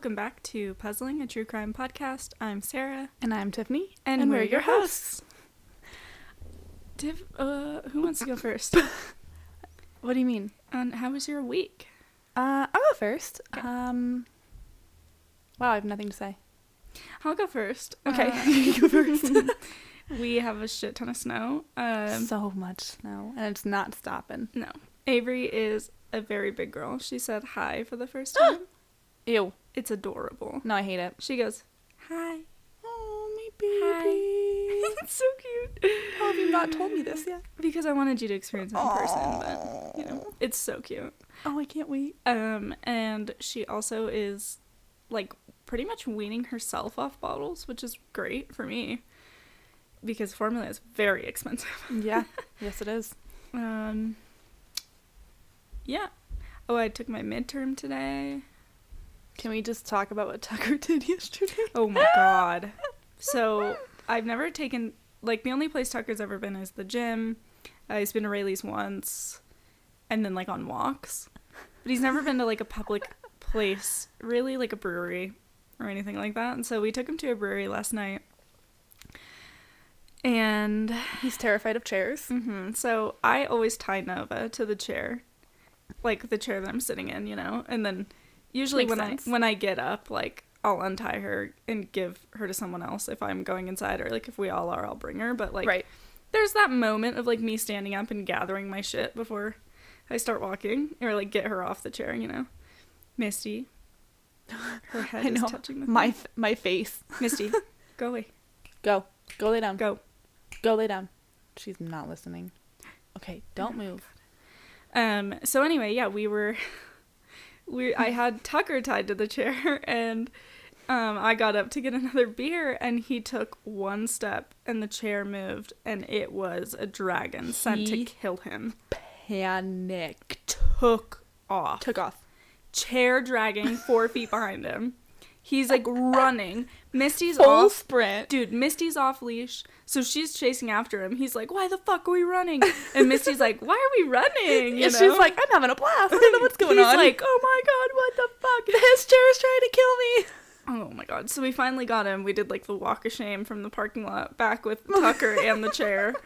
welcome back to Puzzling, a True Crime Podcast. I'm Sarah, And I'm Tiffany. and, we're, your hosts. Div, uh, who wants to go first? What do you mean? and how was your week? Uh, I'll go first. Okay. Um, wow, I have nothing to say. I'll go first. Okay, Uh, you go first. we have a shit ton of snow. Um, so much snow, and it's not stopping. no, Avery is a very big girl. She said hi for the first time. Ew. It's adorable. No, I hate it. She goes, hi. Oh, my Hi. it's so cute. How have you not told me this yet? Because I wanted you to experience it in person, but you know, it's so cute. Oh, I can't wait. Um, and she also is like pretty much weaning herself off bottles, which is great for me because formula is very expensive. Yeah. yes, it is. Um, yeah. Oh, I took my midterm today. Can we just talk about what Tucker did yesterday? Oh my god. So I've never taken like the only place Tucker's ever been is the gym. Uh, he's been to Rayleigh's once, and then like on walks, but he's never been to like a public place, really like a brewery or anything like that. And so we took him to a brewery last night, and He's terrified of chairs. hmm so I always tie Nova to the chair, like the chair that I'm sitting in, you know, and then usually Makes when sense. I when I get up, like I'll untie her and give her to someone else if I'm going inside, or like if we all are, I'll bring her. But like, right. there's that moment of like me standing up and gathering my shit before I start walking, or like get her off the chair, you know. Misty, her head I is know. touching the My f- my face. Misty, go away, Go. Go lay down. go. Go lay down. She's not listening. Okay, don't move. Um. So anyway, yeah, we were, we I had Tucker tied to the chair, and um, I got up to get another beer, and he took one step, and the chair moved, and it was a dragon sent to kill him. Panic Took off. Took off. chair dragging four feet behind him. He's like running. Misty's Full off. sprint. Dude, Misty's off leash, so she's chasing after him. He's like, "Why the fuck are we running?" And Misty's like, "Why are we running?" You and know? she's like, I'm having a blast. I don't know what's going He's on. like, "Oh my god, what the fuck?" this chair is trying to kill me. Oh my god. So we finally got him. We did like the walk of shame from the parking lot back with Tucker and the chair.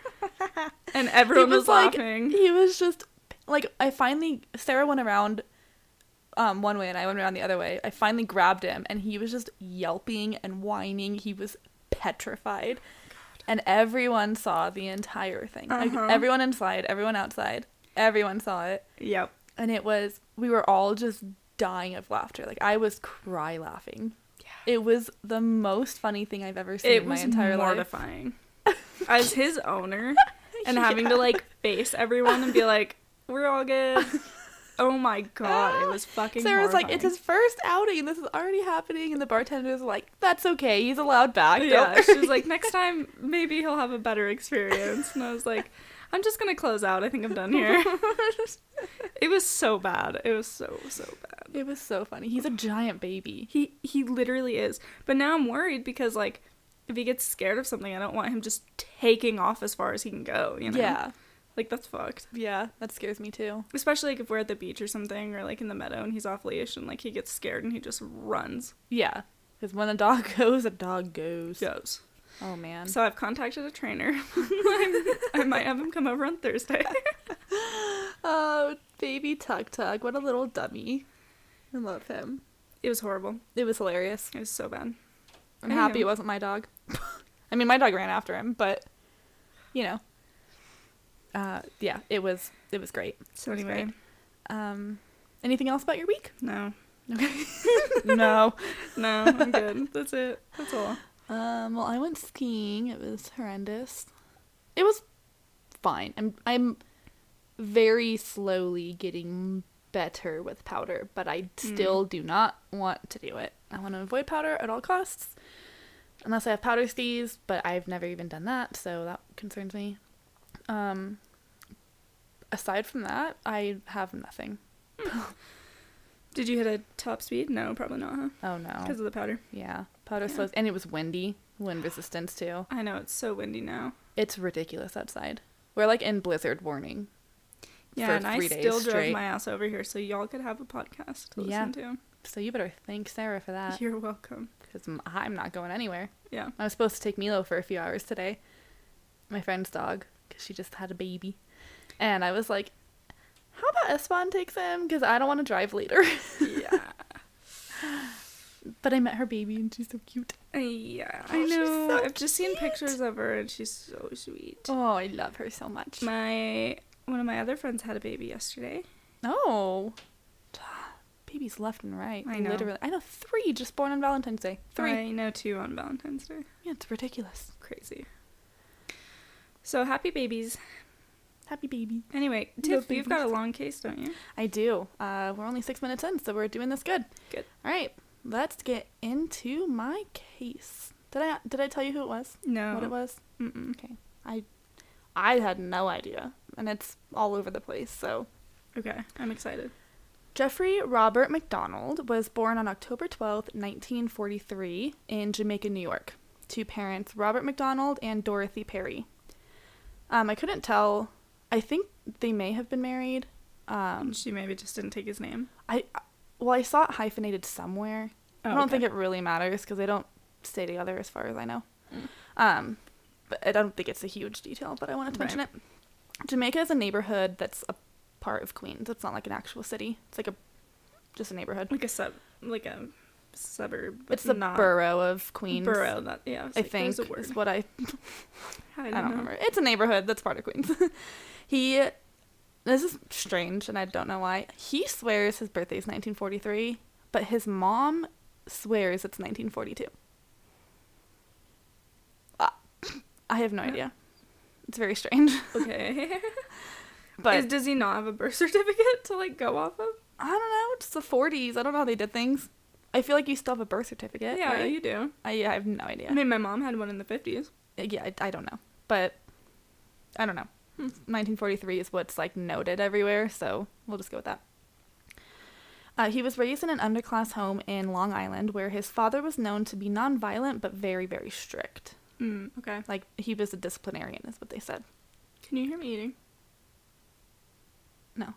And everyone was, like, laughing. he was just like, I finally, Sarah went around um, one way and I went around the other way. I finally grabbed him and he was just yelping and whining. He was petrified. And everyone saw the entire thing. Like, Uh-huh. everyone inside, everyone outside, everyone saw it. Yep. And it was, we were all just dying of laughter. Like, I was cry laughing. Yeah. It was the most funny thing I've ever seen It in my entire life. mortifying. As his owner and having to like face everyone and be like, "We're all good." Oh my god, it was fucking Sarah's like, it's his first outing. This is already happening, and the bartender's like, "That's okay. He's allowed back." Don't Yeah, worry." she was like, next time maybe he'll have a better experience. And I was like, I'm just gonna close out. I think I'm done here. it was so bad. It was so so bad. it was so funny. He's a giant baby. He he literally is. But now I'm worried because like if he gets scared of something, I don't want him just taking off as far as he can go. You know? Yeah, Like that's fucked. yeah, that scares me too. Especially like if we're at the beach or something, or like in the meadow and he's off leash and like he gets scared and he just runs. Yeah, because when a dog goes, a dog goes. Goes. Oh man. So I've contacted a trainer. I'm- might have him come over on Thursday. oh, baby Tug Tug, what a little dummy. I love him. It was horrible. It was hilarious. It was so bad. I'm happy Anywho. it wasn't my dog. I mean, my dog ran after him, but you know. Uh, yeah, it was it was great. So was anyway, great. Um, anything else about your week? no, Okay. no. no, I'm good. That's it. That's all. Um, well, I went skiing. It was horrendous. It was fine. I'm I'm very slowly getting better with powder, but I still do not want to do it. I want to avoid powder at all costs. Unless I have powder skis, but I've never even done that, so that concerns me. Um aside from that, I have nothing. Hmm. Did you hit a top speed? No, probably not, huh? Oh no. Because of the powder. Yeah, powder Yeah. slows and it was windy, wind resistance too. I know it's so windy now. It's ridiculous outside. We're like in blizzard warning. Yeah, and I still drove my ass over here, so y'all could have a podcast to Yeah. listen to. So you better thank Sarah for that You're welcome. because I'm not going anywhere. Yeah. I was supposed to take Milo for a few hours today, my friend's dog, because she just had a baby. And I was like, how about Espan takes him? Because I don't want to drive later. Yeah. but I met her baby and she's so cute. yeah. Oh, I know. so I've just seen pictures of her and she's so sweet. Oh, I love her so much. My one of my other friends had a baby yesterday. Oh. Babies left and right. I know. Literally. I know three just born on Valentine's Day. Three. I know two on Valentine's Day. Yeah, it's ridiculous. Crazy. So happy babies. Happy baby. Anyway, Tiff, you've got a long case, don't you? I do. Uh, we're only six minutes in, so we're doing this good. Good. All right, let's get into my case. Did I did I tell you who it was? No. What it was? Mm-mm. Okay. I I had no idea, and it's all over the place. So Okay, I'm excited. Jeffrey Robert MacDonald was born on October 12th, 1943, in Jamaica, New York, to parents Robert MacDonald and Dorothy Perry. Um, I couldn't tell. I think they may have been married. Um, she maybe just didn't take his name. I well, I saw it hyphenated somewhere. Oh, I don't okay. think it really matters because they don't stay together as far as I know. Mm. Um, but I don't think it's a huge detail, but I wanted to mention Right. it. Jamaica is a neighborhood that's a part of Queens. It's not like an actual city. It's like a just a neighborhood. like a sub, like a suburb. It's the not borough of Queens. Borough. That yeah. I think there's a word. is what I I I don't, don't know. remember. It's a neighborhood that's part of Queens. he, this is strange, and I don't know why. He swears his birthday is 1943, but his mom swears it's 1942. Ah, I have no Yeah. idea. It's very strange. Okay. But Is, does he not have a birth certificate to like go off of? I don't know. It's the 40s. I don't know how they did things. I feel like you still have a birth certificate. Yeah, right? you do. I, I have no idea. I mean, my mom had one in the fifties. yeah, I, I don't know, but I don't know. Hmm. 1943 is what's like noted everywhere, so we'll just go with that. Uh, he was raised in an underclass home in Long Island where his father was known to be nonviolent but very, very strict. Mm, okay. Like, he was a disciplinarian, is what they said. Can you hear me eating? No.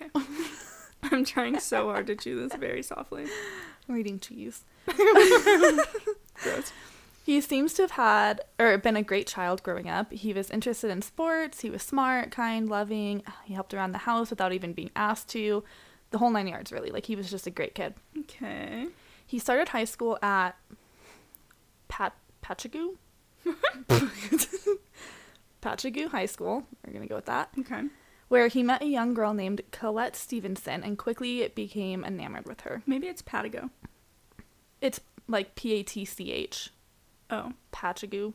Okay. I'm trying so hard to chew this very softly. I'm eating cheese. Gross. He seems to have had, or been a great child growing up. He was interested in sports. He was smart, kind, loving. He helped around the house without even being asked to. The whole nine yards, really. Like, he was just a great kid. Okay. He started high school at Pat Patchagoo. Patchagoo High School. We're gonna go with that. Okay. Where he met a young girl named Colette Stevenson and quickly became enamored with her. Maybe it's Patago. It's like P A T C H. Oh. Patchagoo.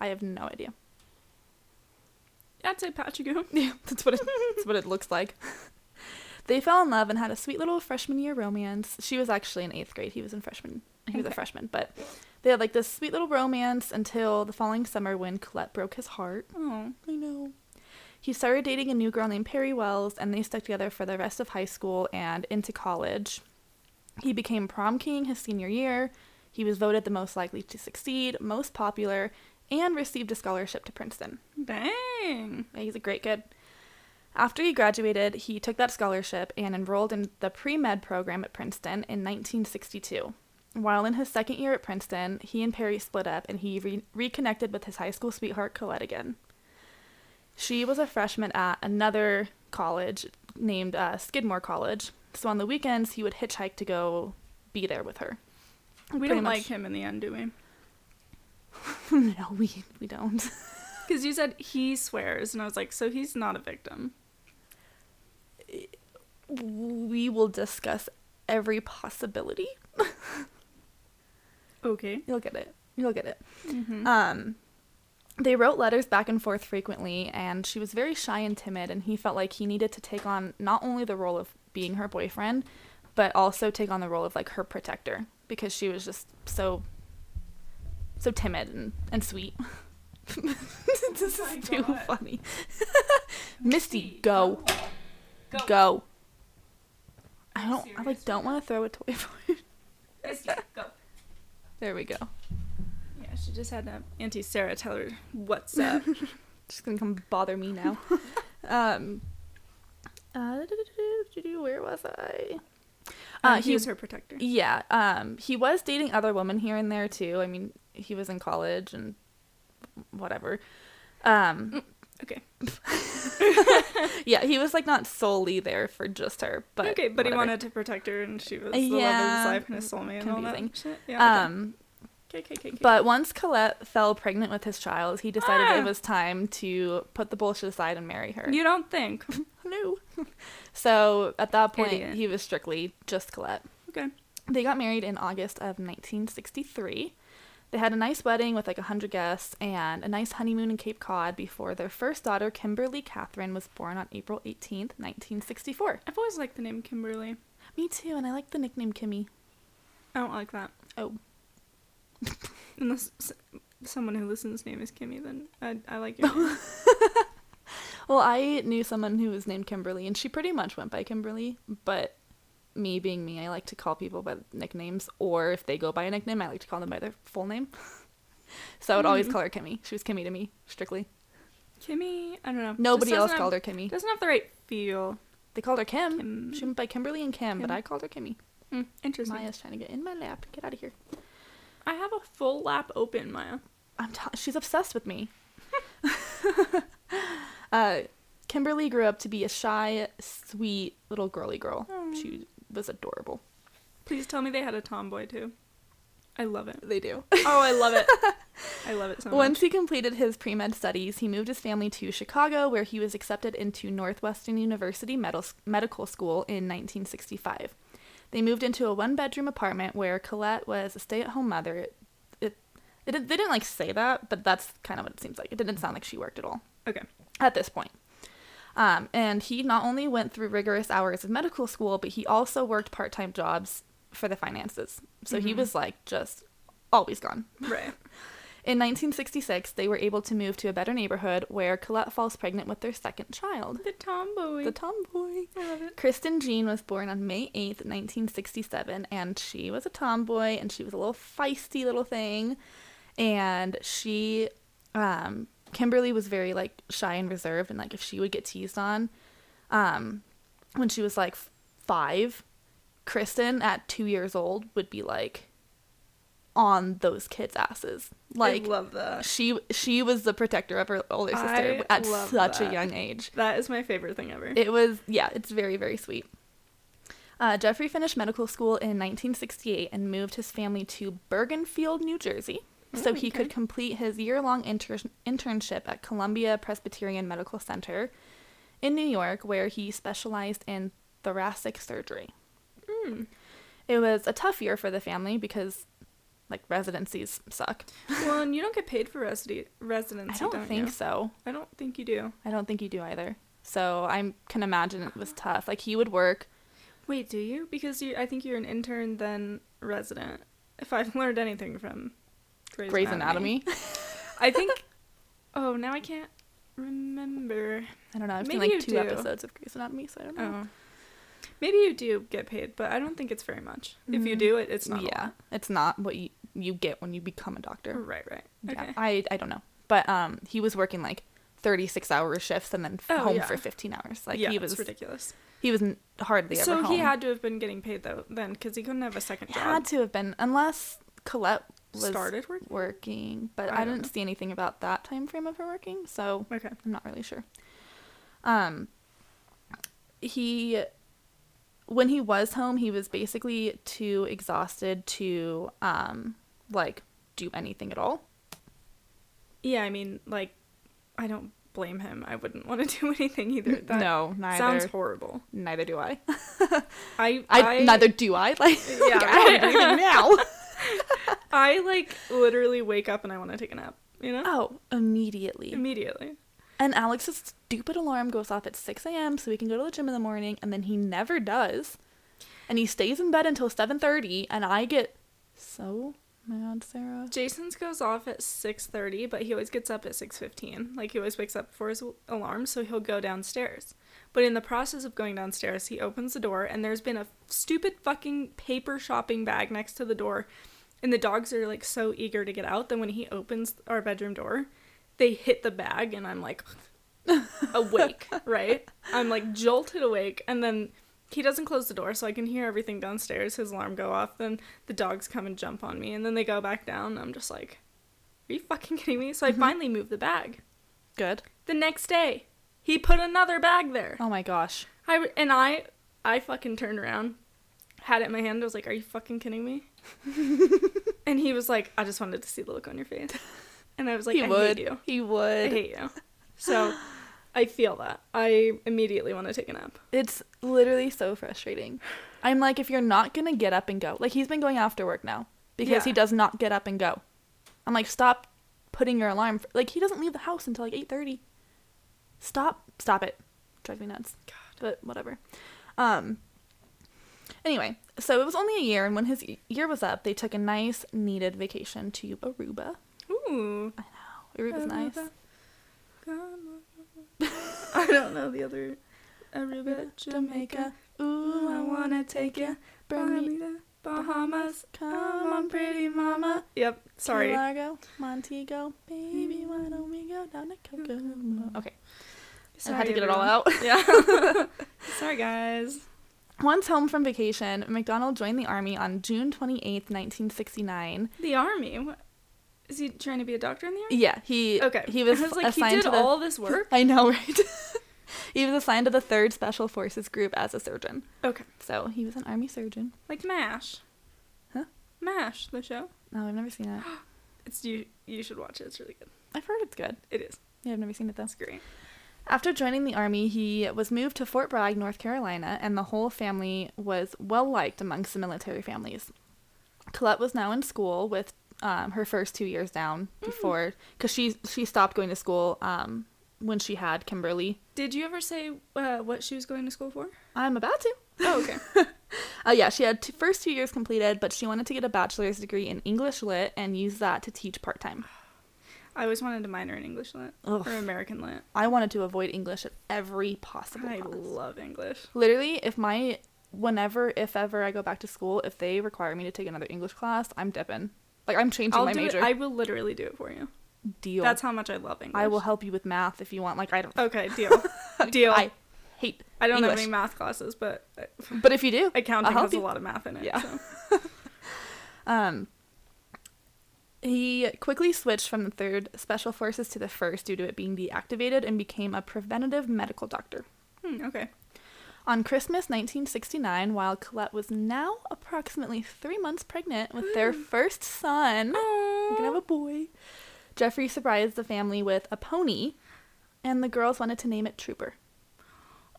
I have no idea. I'd say Patago. Yeah, that's what it, that's what it looks like. They fell in love and had a sweet little freshman year romance. She was actually in eighth grade. He was in freshman. He was a freshman, but they had like this sweet little romance until the following summer when Colette broke his heart. Oh. I know. He started dating a new girl named Perry Wells, and they stuck together for the rest of high school and into college. He became prom king his senior year. He was voted the most likely to succeed, most popular, and received a scholarship to Princeton. Dang. Yeah, He's a great kid. After he graduated, he took that scholarship and enrolled in the pre med program at Princeton in 1962. While in his second year at Princeton, he and Perry split up and he re- reconnected with his high school sweetheart, Colette, again. She was a freshman at another college named uh, Skidmore College, so on the weekends he would hitchhike to go be there with her. We Pretty don't much- like him in the end, do we? no, we, we don't. Because you said he swears, and I was like, so he's not a victim. we will discuss every possibility. Okay. You'll get it. You'll get it. Mm-hmm. Um, they wrote letters back and forth frequently, and she was very shy and timid, and he felt like he needed to take on not only the role of being her boyfriend, but also take on the role of like her protector because she was just so so timid and, and sweet. this Oh is too God. funny. Misty, go. Go. I don't I like don't want to throw a toy for you. go. There we go. Yeah, she just had to Auntie Sarah tell her what's up. She's gonna come bother me now. um, uh, where was I? Uh, he, he- was her protector. Yeah, um, he was dating other women here and there too. I mean, he was in college and whatever. Um, Okay. yeah, he was like not solely there for just her, but okay, but he wanted to protect her, and she was the love of his life and his soulmate and all that confusing. shit. Yeah. Um, Okay. But once Colette fell pregnant with his child, he decided Ah. it was time to put the bullshit aside and marry her. you don't think? no. so at that point, Idiot. he was strictly just Colette. Okay. They got married in August of 1963. They had a nice wedding with like 100 guests and a nice honeymoon in Cape Cod before their first daughter, Kimberly Catherine, was born on April 18th, 1964. I've always liked the name Kimberly. Me too, and I like the nickname Kimmy. I don't like that. Oh. Unless s- someone who listens' name is Kimmy, then I, I like your name. Well, I knew someone who was named Kimberly, and she pretty much went by Kimberly, but me being me, I like to call people by nicknames, or if they go by a nickname, I like to call them by their full name. so I would always Mm. call her Kimmy. She was Kimmy to me, strictly. Kimmy, I don't know. Nobody else doesn't called have- her Kimmy. Doesn't have the right feel. They called her Kim. Kim. She went by Kimberly and Kim, but I called her Kimmy. Hmm, interesting. Maya's trying to get in my lap. Get out of here. I have a full lap open, Maya. I'm t- she's obsessed with me. uh, Kimberly grew up to be a shy, sweet little girly girl. She was adorable. Please tell me they had a tomboy too. I love it. They do. Oh, I love it. I love it so Once he completed his pre med studies, he moved his family to Chicago, where he was accepted into Northwestern University Medical School in 1965. They moved into a one bedroom apartment where Colette was a stay at home mother. It, it, it, they didn't like say that, but that's kind of what it seems like. It didn't sound like she worked at all Okay. at this point. Um, and he not only went through rigorous hours of medical school, but he also worked part time jobs for the finances. So he Mhm. was like just always gone. Right. In 1966, they were able to move to a better neighborhood where Colette falls pregnant with their second child, The tomboy. the tomboy. I love it. Kristen Jean was born on May 8th, 1967, and she was a tomboy and she was a little feisty little thing. And she, um, Kimberly was very like shy and reserved, and like if she would get teased on, um, when she was like five, Kristen at two years old would be like on those kids' asses. Like I love that. she she was the protector of her older sister I at such a young age. That is my favorite thing ever. It was yeah, it's very very sweet. Uh, Jeffrey finished medical school in 1968 and moved his family to Bergenfield, New Jersey, so Oh, he okay. could complete his year-long inter- internship at Columbia Presbyterian Medical Center in New York, where he specialized in thoracic surgery. Mm. It was a tough year for the family because, like, residencies suck. Well, and you don't get paid for residi- I don't don't think you? so. I don't think you do. I don't think you do either. So I can imagine it was tough. Like he would work. Wait, do you? Because you, I think you're an intern then resident. If I've learned anything from Grey's, Grey's Anatomy. I think. Oh, now I can't remember. I don't know. I've seen like two do. episodes of Grey's Anatomy, so I don't know. Oh. Maybe you do get paid, but I don't think it's very much. If you Mm, do it, it's not. yeah, it's not what you you get when you become a doctor. Right, right. Yeah, Okay. I I don't know, but um, he was working like thirty six hour shifts and then Oh, home yeah. for fifteen hours. Like yeah, he was ridiculous. he was hardly ever So he had to have been getting paid though then, because he couldn't have a second He job. had to have been unless Colette was started working. working, but I I, didn't know. see anything about that time frame of her working, so Okay. I'm not really sure. Um, he, when he was home, he was basically too exhausted to, um, like do anything at all. Yeah, I mean, like, I don't blame him. I wouldn't want to do anything either. That no, neither. sounds horrible. neither do I. I, I, I neither do I. Like, Yeah, like, I don't do now. I like literally wake up and I want to take a nap. You know, oh, immediately. immediately. And Alex's stupid alarm goes off at 6 a.m. so he can go to the gym in the morning, and then he never does. And he stays in bed until 7:30, and I get so mad, Sarah. Jason's goes off at six thirty, but he always gets up at six fifteen. Like he always wakes up before his alarm, so he'll go downstairs. But in the process of going downstairs, he opens the door, and there's been a stupid fucking paper shopping bag next to the door, and the dogs are like so eager to get out. Then when he opens our bedroom door, they hit the bag, and I'm like awake, right? I'm like jolted awake, and then he doesn't close the door, so I can hear everything downstairs. His alarm go off, then the dogs come and jump on me, and then they go back down. I'm just like, are you fucking kidding me? So I Mhm. finally moved the bag. Good. The next day, he put another bag there. Oh my gosh. I and I I fucking turned around, had it in my hand. I was like, "Are you fucking kidding me?" and he was like, "I just wanted to see the look on your face." And I was like, he "I would. hate you. He would. I hate you." So I feel that. I immediately want to take a nap. It's literally so frustrating. I'm like, if you're not gonna get up and go, like he's been going after work now because he does not get up and go. I'm like, stop putting your alarm. For, like he doesn't leave the house until like eight thirty. Stop, stop it. Drives me nuts. God. But whatever. Um. Anyway, so it was only a year, and when his year was up, they took a nice, needed vacation to Aruba. Ooh. I know Aruba's nice. Come on. I don't know the other. Aruba, Jamaica. Ooh, I wanna take ya. Bermuda, Bahamas. come on, pretty mama. Yep. Sorry. Largo, Montego, baby, mm. why don't we go down to Kokomo? Okay, I had to get it all out. Yeah. Sorry, guys. Once home from vacation, MacDonald joined the army on June 28, 1969. The army. What? Is he trying to be a doctor in the army? Yeah, he Okay. he was, I was like, he did to the all this work. I know, right? he was assigned to the 3rd Special Forces Group as a surgeon. Okay. So, he was an army surgeon. Like Mash. Huh? Mash, the show. No, I've never seen it. It's you. You should watch it. It's really good. I've heard it's good. It is. Yeah, I've never seen it though. It's great. After joining the army, he was moved to Fort Bragg, North Carolina, and the whole family was well liked amongst the military families. Colette was now in school with um, her first two years down before, because she she stopped going to school um, when she had Kimberly. Did you ever say uh, what she was going to school for? I'm about to. Oh, okay. Uh, yeah, she had two, first two years completed, but she wanted to get a bachelor's degree in English Lit and use that to teach part time. I always wanted to minor in English lit Ugh. or American lit. I wanted to avoid English at every possible I cost. love English. Literally, if my whenever if ever I go back to school, if they require me to take another English class, I'm dipping. Like I'm changing I'll my do major. it. I will literally do it for you. deal. That's how much I love English. I will help you with math if you want. Like I don't. Okay, deal. deal. I hate. I don't have any math classes, but But if you do, accounting has a lot of math in it. Yeah. So. Um, he quickly switched from the third special forces to the first due to it being deactivated and became a preventative medical doctor. Hmm, okay. On Christmas 1969, while Colette was now approximately three months pregnant with their first son, we're gonna have a boy. Jeffrey surprised the family with a pony, and the girls wanted to name it Trooper.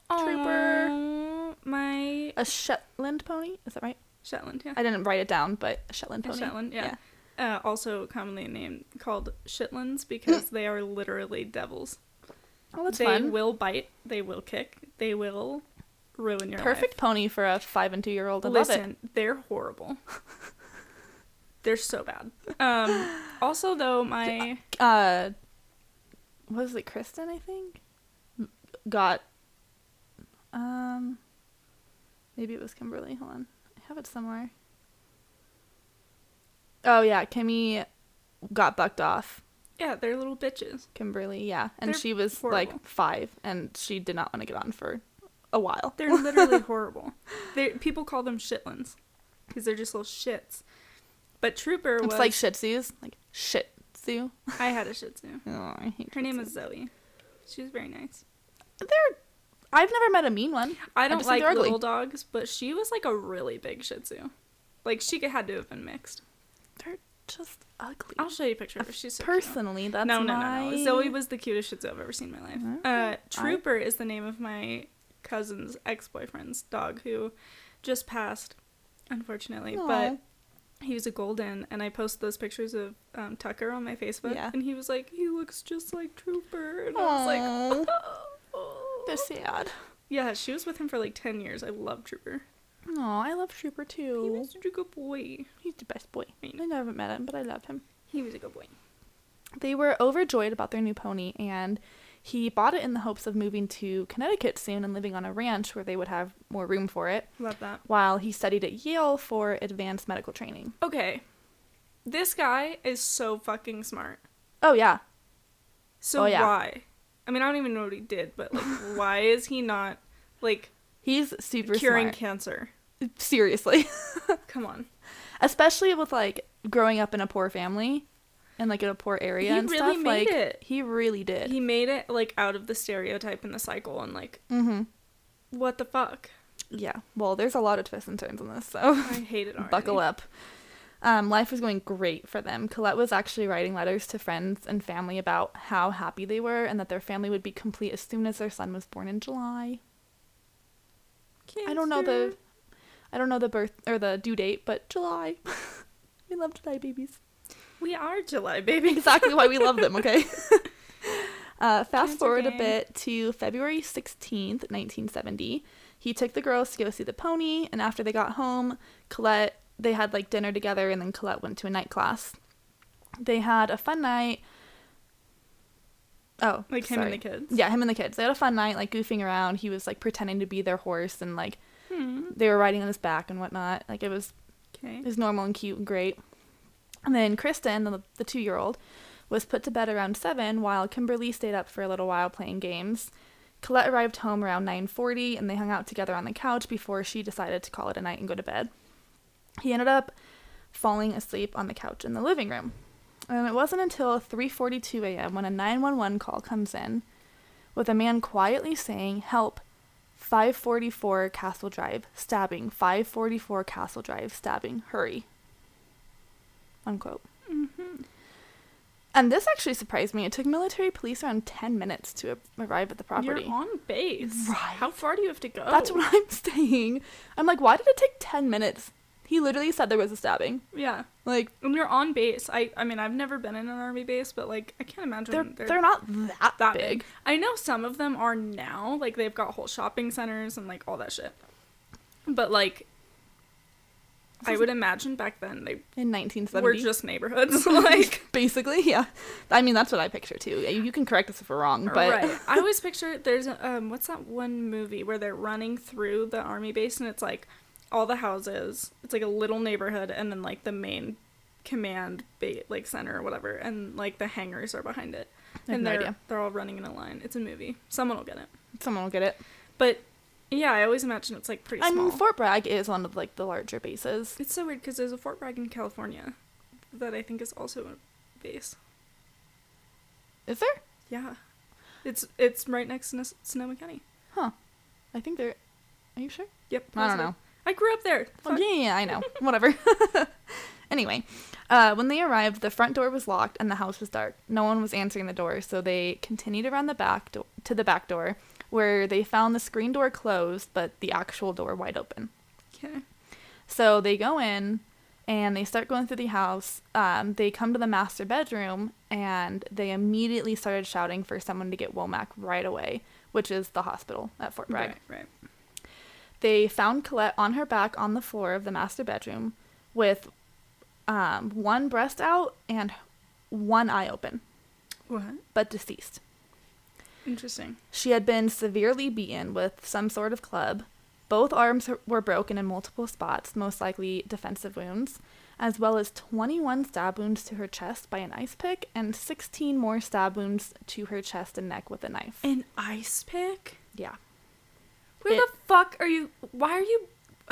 Trooper. My A Shetland pony? Is that right? Shetland, yeah. I didn't write it down, but a Shetland A pony. Shetland, yeah. Uh, also commonly named called Shetlands because they are literally devils. Oh, that's they fun. will bite. They will kick. They will ruin your Perfect life. pony for a five and two year old. I love it. Listen, they're horrible. they're so bad. Um, also, though, my Uh, what was it Kristen? I think got. Um, maybe it was Kimberly. Hold on, I have it somewhere. Oh yeah, Kimmy got bucked off. yeah, they're little bitches. Kimberly, yeah, and They're she was horrible. like five, and she did not want to get on for a while. They're literally horrible. They people call them Shetlands because they're just little shits. But Trooper was It's like Shih Tzus, like Shih Tzu. I had a Shih Tzu. Oh, I hate Her name was Zoe. She was very nice. They're. I've never met a mean one. I don't like little dogs, but she was like a really big Shih Tzu. Like she could, had to have been mixed. They're just ugly. I'll show you a picture of her. She's so cute. Personally, that's no, no, my... no, no. Zoe was the cutest Shih Tzu I've ever seen in my life. Alright. Uh, Trooper is the name of my cousin's ex-boyfriend's dog who just passed, unfortunately. Aw. But he was a golden, and I posted those pictures of um, Tucker on my Facebook, Yeah. and he was like, "He looks just like Trooper," and I was like. "Oh." They're sad. "Yeah." She was with him for like ten years. I love Trooper. Oh, I love Trooper He too. was such a good boy. He's the best boy. I I never met him, but I love him. He was a good boy. They were overjoyed about their new pony, and he bought it in the hopes of moving to Connecticut soon and living on a ranch where they would have more room for it, Love that. while he studied at Yale for advanced medical training. Okay, this guy is so fucking smart. Oh, yeah. So Oh, yeah. why? I mean, I don't even know what he did, but like, why is he not like He's super Curing smart. cancer. Seriously. Come on. Especially with like growing up in a poor family and like in a poor area He and really stuff. made like it. he really did. He made it like out of the stereotype and the cycle and like mm-hmm. what the fuck? Yeah. Well, there's a lot of twists and turns in this, so I hate it already. buckle up. Um, life was going great for them. Colette was actually writing letters to friends and family about how happy they were and that their family would be complete as soon as their son was born in July. I don't know the I don't know the birth or the due date, but July. we love July babies. We are July, baby. Exactly why we love them, okay? uh, fast forward a bit to February 16th, 1970. He took the girls to go see the pony, and after they got home, Colette, they had like dinner together, and then Colette went to a night class. They had a fun night. Oh, Like him and the kids. Yeah, him and the kids. They had a fun night, like goofing around. He was like pretending to be their horse, and like Hmm. they were riding on his back and whatnot. Like it was Okay. it was normal and cute and great. And then Kristen, the, the two year old, was put to bed around seven, while Kimberly stayed up for a little while playing games. Colette arrived home around nine forty, and they hung out together on the couch before she decided to call it a night and go to bed. He ended up falling asleep on the couch in the living room. And it wasn't until 3:42 a.m. when a 911 call comes in with a man quietly saying, "Help, 544 Castle Drive, stabbing, 544 Castle Drive, stabbing, hurry." Unquote. Mm-hmm. And this actually surprised me. It took military police around 10 minutes to arrive at the property. You're on base. Right. How far do you have to go? That's what I'm saying. I'm like, why did it take 10 minutes? He literally said there was a stabbing. Yeah. Like, when you're on base. I I mean, I've never been in an army base, but like I can't imagine they're, they're, not that, that big. big. I know some of them are now. Like they've got whole shopping centers and like all that shit. But like I would imagine back then they In 1970. were just neighborhoods. like Basically, yeah. I mean, that's what I picture too. You can correct us if we're wrong, but. right. I always picture there's um what's that one movie where they're running through the army base and it's like all the houses. It's like a little neighborhood and then like the main command ba- like center or whatever and like the hangars are behind it. And no they're idea. they're all running in a line. It's a movie. Someone will get it. Someone will get it. But yeah, I always imagine it's like pretty I small. mean, Fort Bragg is one of like the larger bases. it's so weird because there's a Fort Bragg in California that I think is also a base. Is there? Yeah, it's it's right next to Nes- Sonoma County. Huh. I think there. Are you sure? Yep. I don't positive. know. I grew up there. Well, Fuck. yeah, yeah, I know. Whatever. anyway, uh, when they arrived, the front door was locked and the house was dark. No one was answering the door, so they continued around the back do- to the back door, where they found the screen door closed, but the actual door wide open. Okay. So they go in and they start going through the house. Um, they come to the master bedroom and they immediately started shouting for someone to get Womack right away, which is the hospital at Fort Bragg. Right. Right. They found Colette on her back on the floor of the master bedroom with um, one breast out and one eye open, What? but deceased. Interesting. She had been severely beaten with some sort of club. Both arms were broken in multiple spots, most likely defensive wounds, as well as 21 stab wounds to her chest by an ice pick and 16 more stab wounds to her chest and neck with a knife. An ice pick? Yeah. Where It- the fuck are you? Why are you?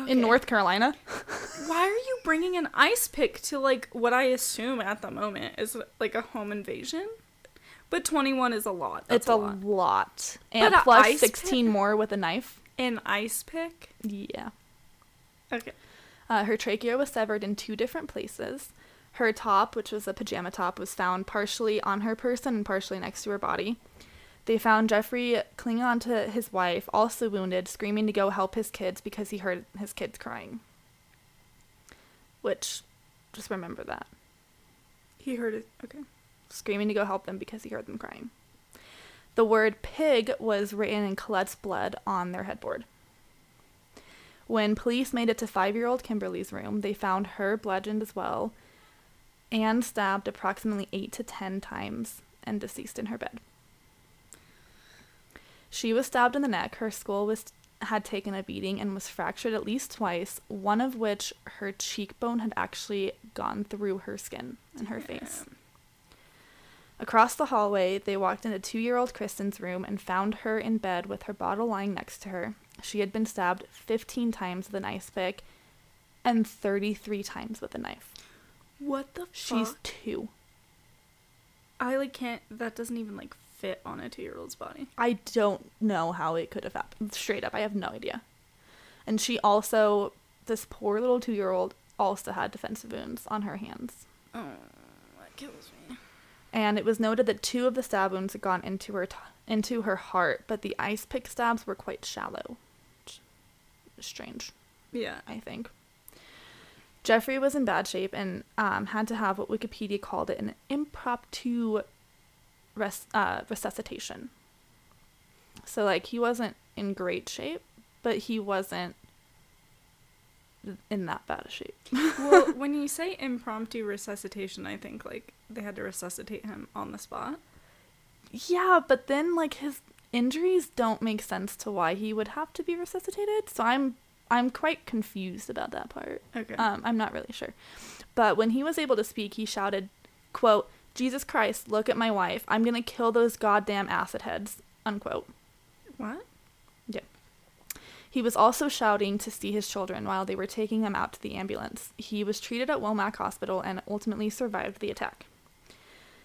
In North Carolina? Why are you bringing an ice pick to like what I assume at the moment is like a home invasion? But 21 is a lot. That's it's a lot. lot. And But plus ice 16 more with a knife. An ice pick? Yeah. Okay. Uh, her trachea was severed in two different places. Her top, which was a pajama top, was found partially on her person and partially next to her body. They found Jeffrey clinging onto his wife, also wounded, screaming to go help his kids because he heard his kids crying. Which, just remember that. He heard it. Okay. Screaming to go help them because he heard them crying. The word pig was written in Colette's blood on their headboard. When police made it to five year old Kimberly's room, they found her bludgeoned as well and stabbed approximately eight to ten times and deceased in her bed. She was stabbed in the neck. Her skull was had taken a beating and was fractured at least twice, one of which her cheekbone had actually gone through her skin and her face. Across the hallway, they walked into two year old Kristen's room and found her in bed with her bottle lying next to her. She had been stabbed 15 times with an ice pick and 33 times with a knife. What the She's two. I like can't. That doesn't even like fit on a two-year-old's body. I don't know how it could have happened. Straight up, I have no idea. And she also, this poor little two year old, also had defensive wounds on her hands. Oh, that kills me. And it was noted that two of the stab wounds had gone into her t- into her heart, but the ice pick stabs were quite shallow. Strange, Yeah. I think. Jeffrey was in bad shape and um, had to have what Wikipedia called it an impromptu res- uh, resuscitation. So, like, he wasn't in great shape, but he wasn't in that bad a shape. well, when you say impromptu resuscitation, I think like they had to resuscitate him on the spot. Yeah, but then like his injuries don't make sense to why he would have to be resuscitated. So I'm I'm quite confused about that part. Okay. Um, I'm not really sure. But when he was able to speak, he shouted, quote, Jesus Christ, look at my wife. I'm gonna kill those goddamn acid heads. Unquote. what? He was also shouting to see his children while they were taking him out to the ambulance. He was treated at Womack Hospital and ultimately survived the attack.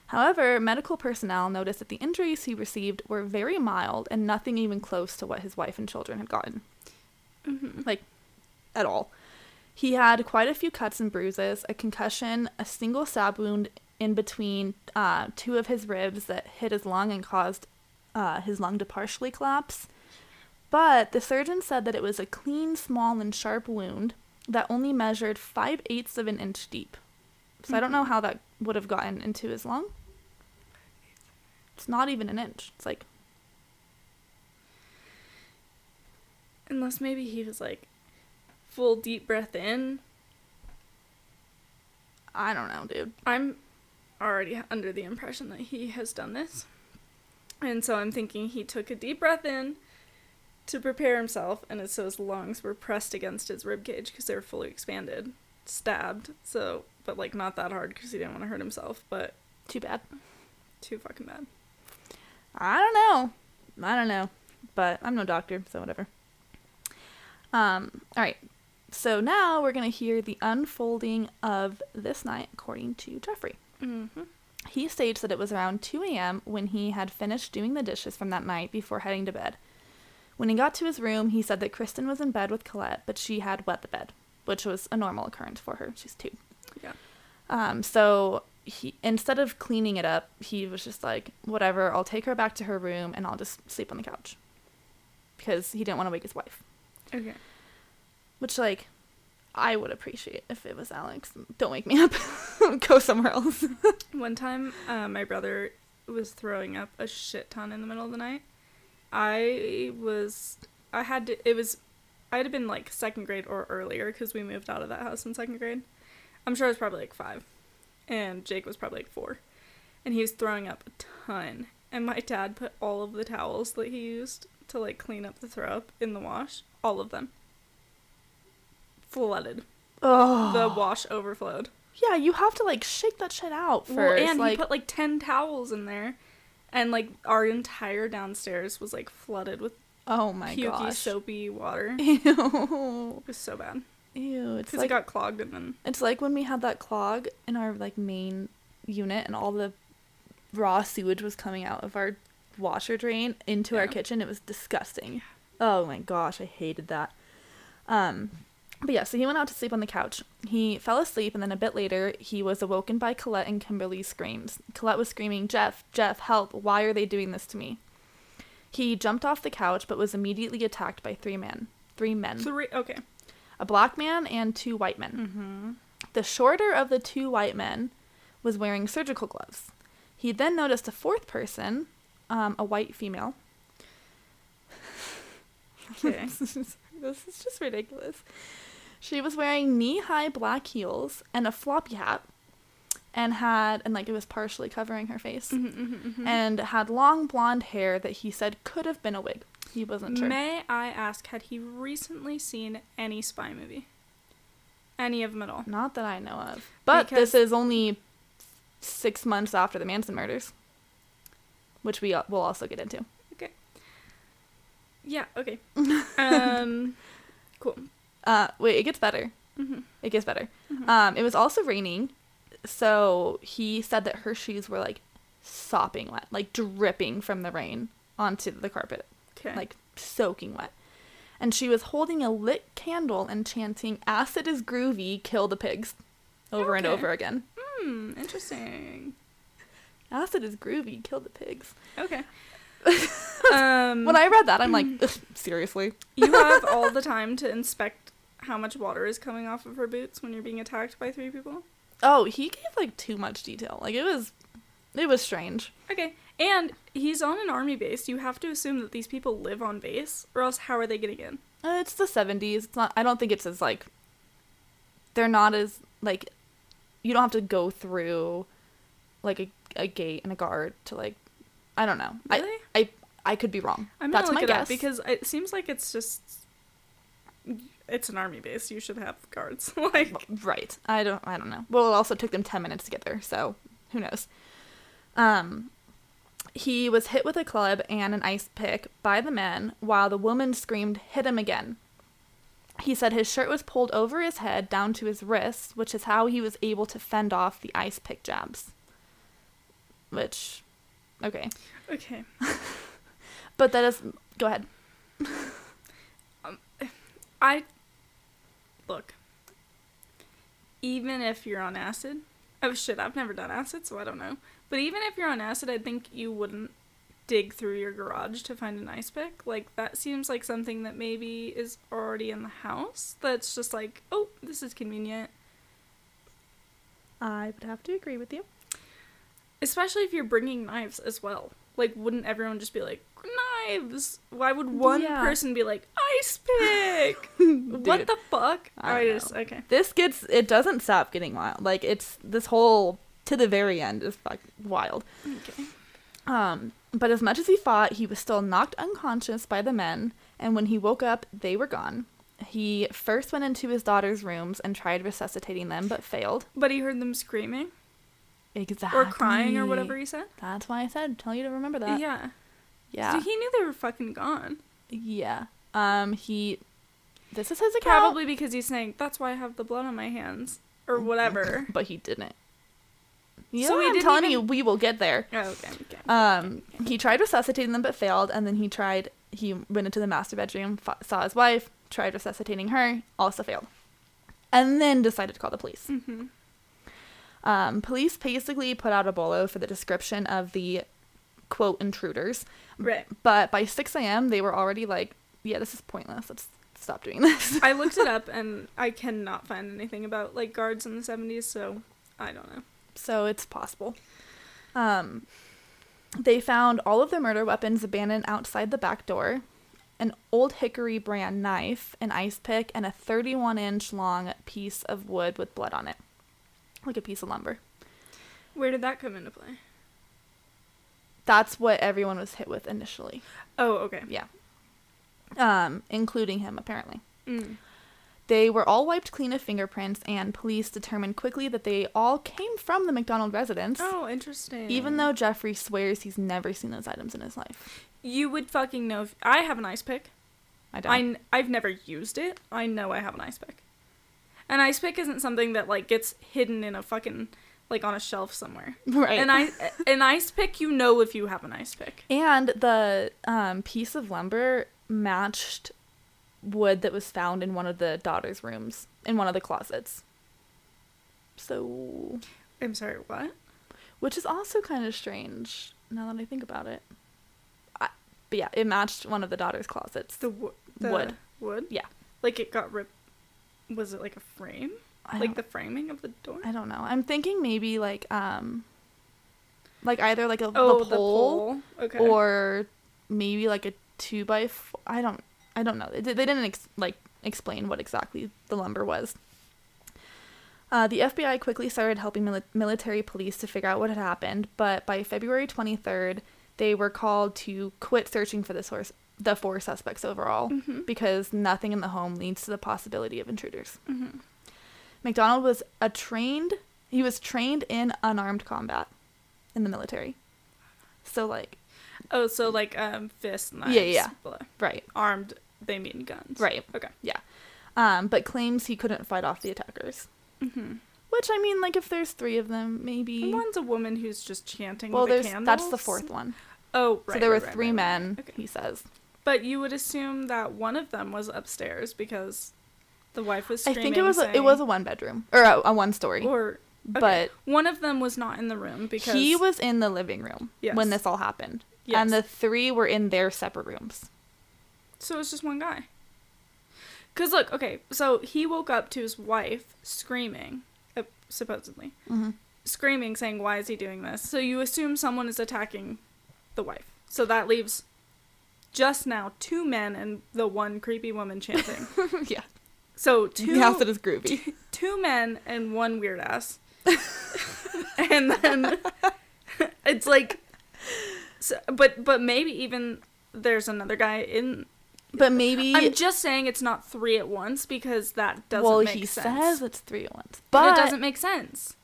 However, medical personnel noticed that the injuries he received were very mild and nothing even close to what his wife and children had gotten. Mm-hmm. Like, at all. He had quite a few cuts and bruises, a concussion, a single stab wound in between uh, two of his ribs that hit his lung and caused uh, his lung to partially collapse. But the surgeon said that it was a clean, small, and sharp wound that only measured five eighths of an inch deep. So I don't mm-hmm. know how that would have gotten into his lung. It's not even an inch. It's like Unless maybe he was like full deep breath in. I don't know, dude. I'm already under the impression that he has done this. And so I'm thinking he took a deep breath in to prepare himself, and it's so his lungs were pressed against his rib cage because they were fully expanded, stabbed. So, but like not that hard because he didn't want to hurt himself, but Too bad. too fucking bad. I don't know. I don't know. But I'm no doctor, so whatever. Um, all right. So now we're going to hear the unfolding of this night according to Jeffrey. Mm-hmm. He states that it was around 2 a.m. when he had finished doing the dishes from that night before heading to bed. When he got to his room, he said that Kristen was in bed with Colette, but she had wet the bed, which was a normal occurrence for her. She's two. Yeah. Um, so he instead of cleaning it up, he was just like, whatever, I'll take her back to her room and I'll just sleep on the couch. Because he didn't want to wake his wife. Okay. Which like I would appreciate if it was Alex. Don't wake me up. Go somewhere else. One time, uh, my brother was throwing up a shit ton in the middle of the night. I was, I had to, it was, I had been like second grade or earlier because we moved out of that house in second grade. I'm sure I was probably like five. And Jake was probably like four. And he was throwing up a ton. And my dad put all of the towels that he used to like clean up the throw up in the wash. All of them. Flooded. Oh. The wash overflowed. Yeah, you have to like shake that shit out first. Well, and like, he put like ten towels in there, and like our entire downstairs was like flooded with oh my pukey, gosh. soapy water. Ew. It was so bad Ew. It's like it got clogged and then it's like when we had that clog in our like main unit and all the raw sewage was coming out of our washer drain into our kitchen. It was disgusting. Oh my gosh, I hated that. Um but yeah, so he went out to sleep on the couch. He fell asleep, and then a bit later, he was awoken by Colette and Kimberly's screams. Colette was screaming, Jeff, Jeff, help, why are they doing this to me? He jumped off the couch, but was immediately attacked by three men. Three men. three. Okay. A black man and two white men. Mm-hmm. The shorter of the two white men was wearing surgical gloves. He then noticed a fourth person, um, a white female. Okay. this, is just, this is just ridiculous. She was wearing knee-high black heels and a floppy hat, and had and like it was partially covering her face, Mm-hmm, and had long blonde hair that he said could have been a wig. He wasn't sure. May I ask, had he recently seen any spy movie? Any of them at all? Not that I know of. But Because- this is only six months after the Manson murders, which we uh, will also get into. Okay. Yeah. Okay. um. Cool. Uh, wait, it gets better. Mhm. It gets better. Mhm. Um, it was also raining, so he said that her shoes were like sopping wet, like dripping from the rain onto the carpet, Okay. like soaking wet. And she was holding a lit candle and chanting, "Acid is groovy, kill the pigs," over and over again. Hmm. Interesting. Acid is groovy, kill the pigs. Okay. um. When I read that, I'm like, seriously. you have all the time to inspect how much water is coming off of her boots when you're being attacked by three people. Oh, he gave like too much detail. Like it was, it was strange. Okay. And he's on an army base. You have to assume that these people live on base, or else how are they getting in? Uh, it's the 70s. It's not. I don't think it's as like. They're not as like. You don't have to go through, like a, a gate and a guard to like. I don't know. Really? I I I could be wrong. I'm That's my guess. because it seems like it's just. It's an army base. You should have guards. like. right. I don't. I don't know. Well, it also took them 10 minutes to get there, so who knows. Um. He was hit with a club and an ice pick by the men while the woman screamed, Hit him again. He said his shirt was pulled over his head down to his wrists, which is how he was able to fend off the ice pick jabs. Which, okay. Okay. But that is. Go ahead. I look. Even if you're on acid, oh shit, I've never done acid, so I don't know. But even if you're on acid, I think you wouldn't dig through your garage to find an ice pick. Like that seems like something that maybe is already in the house. That's just like, oh, this is convenient. I would have to agree with you. Especially if you're bringing knives as well. Like, wouldn't everyone just be like, Why would one Yeah. person be like, ice pick? what the fuck? I I, just know. okay. This gets. It doesn't stop getting wild. Like, it's. This whole. To the very end is fuck wild. Okay. Um, but as much as he fought, he was still knocked unconscious by the men, and when he woke up, they were gone. He first went into his daughter's rooms and tried resuscitating them, but failed. But he heard them screaming Exactly. or crying or whatever he said. That's why I said tell you to remember that. yeah. Yeah. So he knew they were fucking gone. yeah. Um. He. This is his account. Probably because he's saying, that's why I have the blood on my hands. Or whatever. But he didn't. Yeah, So he I'm didn't telling even- you, we will get there. oh, okay, okay. Um, he tried resuscitating them but failed, and then he tried. He went into the master bedroom, saw his wife, tried resuscitating her, also failed, and then decided to call the police. Mm-hmm. Um, police basically put out a bolo for the description of the quote intruders, Right. but by 6 a.m. they were already like, "Yeah, this is pointless. Let's stop doing this." I looked it up and I cannot find anything about like guards in the 70s, so I don't know. so it's possible. Um, they found all of their murder weapons abandoned outside the back door an old hickory brand knife, an ice pick, and a 31 inch long piece of wood with blood on it. Like a piece of lumber. Where did that come into play? That's what everyone was hit with initially. Oh, okay. Yeah. Um, including him, apparently. Mm. They were all wiped clean of fingerprints, and police determined quickly that they all came from the MacDonald residence. Oh, interesting. Even though Jeffrey swears he's never seen those items in his life. you would fucking know if I have an ice pick. I don't. I n- I've never used it. I know I have an ice pick. An ice pick isn't something that like gets hidden in a fucking like on a shelf somewhere. right. An ice an ice pick, you know if you have an ice pick. And the um, piece of lumber matched wood that was found in one of the daughter's rooms, in one of the closets. So, I'm sorry, what? which is also kind of strange now that I think about it. I, but yeah, it matched one of the daughter's closets. The, wo- the Wood. Wood. Yeah. Like it got ripped. Was it like a frame? I like the framing of the door? I don't know. I'm thinking maybe like um, like either like a oh, the pole, Okay. or maybe like a two by four. I don't. I don't know. They, they didn't ex- like explain what exactly the lumber was. Uh, the FBI quickly started helping mili- military police to figure out what had happened, but by February 23rd, they were called to quit searching for the source, the four suspects overall, Mhm. because nothing in the home leads to the possibility of intruders. Mhm. MacDonald was a trained. He was trained in unarmed combat in the military. So like Oh, so like um fist knives. Yeah, yeah. blah. Right. Armed, they mean guns. Right. Okay. Yeah. Um, but claims he couldn't fight off the attackers. Mm-hmm. Which I mean, like if there's three of them, maybe. And one's a woman who's just chanting. well, the there's candles. that's the fourth one. Oh, right. so there right, were right, three right. men. Okay. He says. But you would assume that one of them was upstairs because the wife was I think it was a, it was a one bedroom or a, a one story, or okay. but one of them was not in the room because he was in the living room Yes. when this all happened, Yes. and the three were in their separate rooms. So it's just one guy. Cause look, okay, so he woke up to his wife screaming, uh, supposedly Mm-hmm. screaming, saying, "Why is he doing this?" So you assume someone is attacking the wife. So that leaves just now two men and the one creepy woman chanting. yeah, So two half outfit is groovy. two, two men and one weird ass. and then it's like so, but but maybe even there's another guy in But maybe I'm just saying it's not three at once because that doesn't well, make he sense. says it's three at once, but, but it doesn't make sense.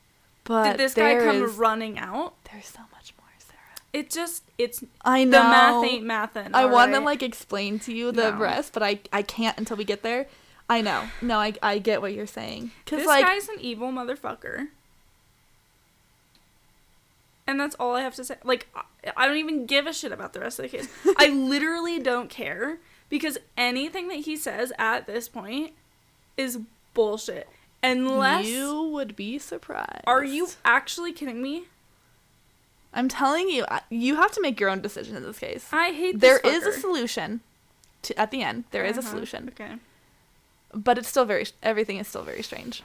But Did this guy come is- running out? There's so much more, Sarah. It just it's I know the math ain't mathin'. I want to like explain to you the No. rest, but I I can't until we get there. I know. No, I I get what you're saying. Cuz this like guy's an evil motherfucker. And that's all I have to say. Like, I- don't even give a shit about the rest of the case. I literally don't care because anything that he says at this point is bullshit. Unless. you would be surprised. Are you actually kidding me? I'm telling you, you have to make your own decision in this case. I hate There is a solution to, at the end. There is a Uh-huh. solution, Okay. But it's still very everything is still very strange.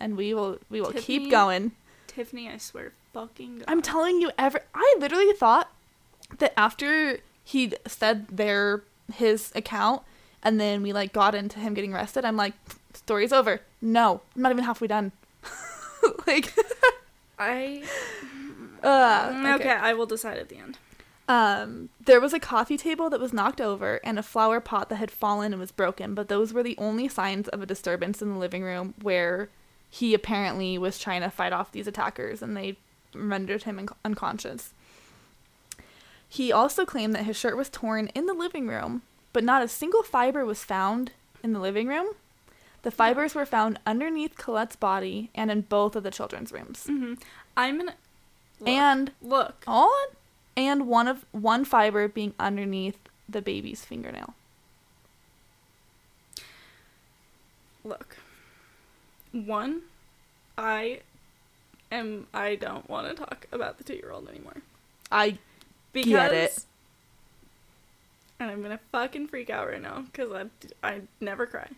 And we will we will Tiffany, keep going. Tiffany, I swear fucking God. I'm telling you, ever. I literally thought that after he said their his account, and then we like got into him getting arrested. I'm like, story's over. No, I'm not even halfway done. like, I. uh, okay. I will decide at the end. Um, there was a coffee table that was knocked over and a flower pot that had fallen and was broken, but those were the only signs of a disturbance in the living room where he apparently was trying to fight off these attackers and they rendered him un- unconscious. He also claimed that his shirt was torn in the living room, but not a single fiber was found in the living room. The fibers were found underneath Colette's body and in both of the children's rooms. hmm I'm gonna. Look, And look. on and one of one fiber being underneath the baby's fingernail. Look. One, I am. I don't want to talk about the two-year-old anymore I because. Get it. And I'm gonna fucking freak out right now because I I never cry.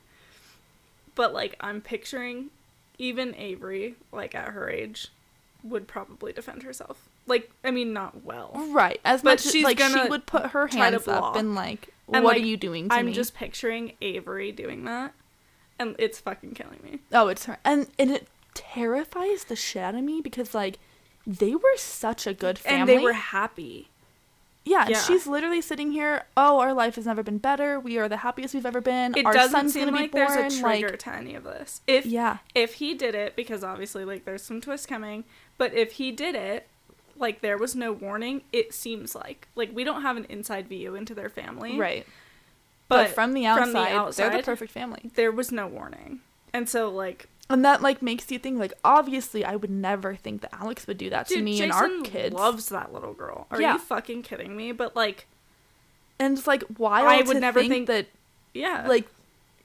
But like I'm picturing, even Avery, like at her age, would probably defend herself. Like I mean, not well. right as But much as she's like she would put her hands up and like, And, what like, are you doing to me? I'm me? just picturing Avery doing that, and it's fucking killing me. oh, it's her, and and it terrifies the shit out of me because like they were such a good family. And they were happy. yeah, and yeah. she's literally sitting here. Oh, our life has never been better. We are the happiest we've ever been. It our doesn't son's seem gonna like be born. there's a trigger like, to any of this. If yeah, if he did it, because obviously like there's some twist coming, but if he did it, like there was no warning, it seems like like we don't have an inside view into their family, right. But, But, from the outside, they're the perfect family. there was no warning, and so like And that like makes you think like obviously I would never think that Alex would do that to me Jason and our kids. loves that little girl. Are Yeah. you fucking kidding me? But like, and it's like wild I would to never think, think- that yeah, like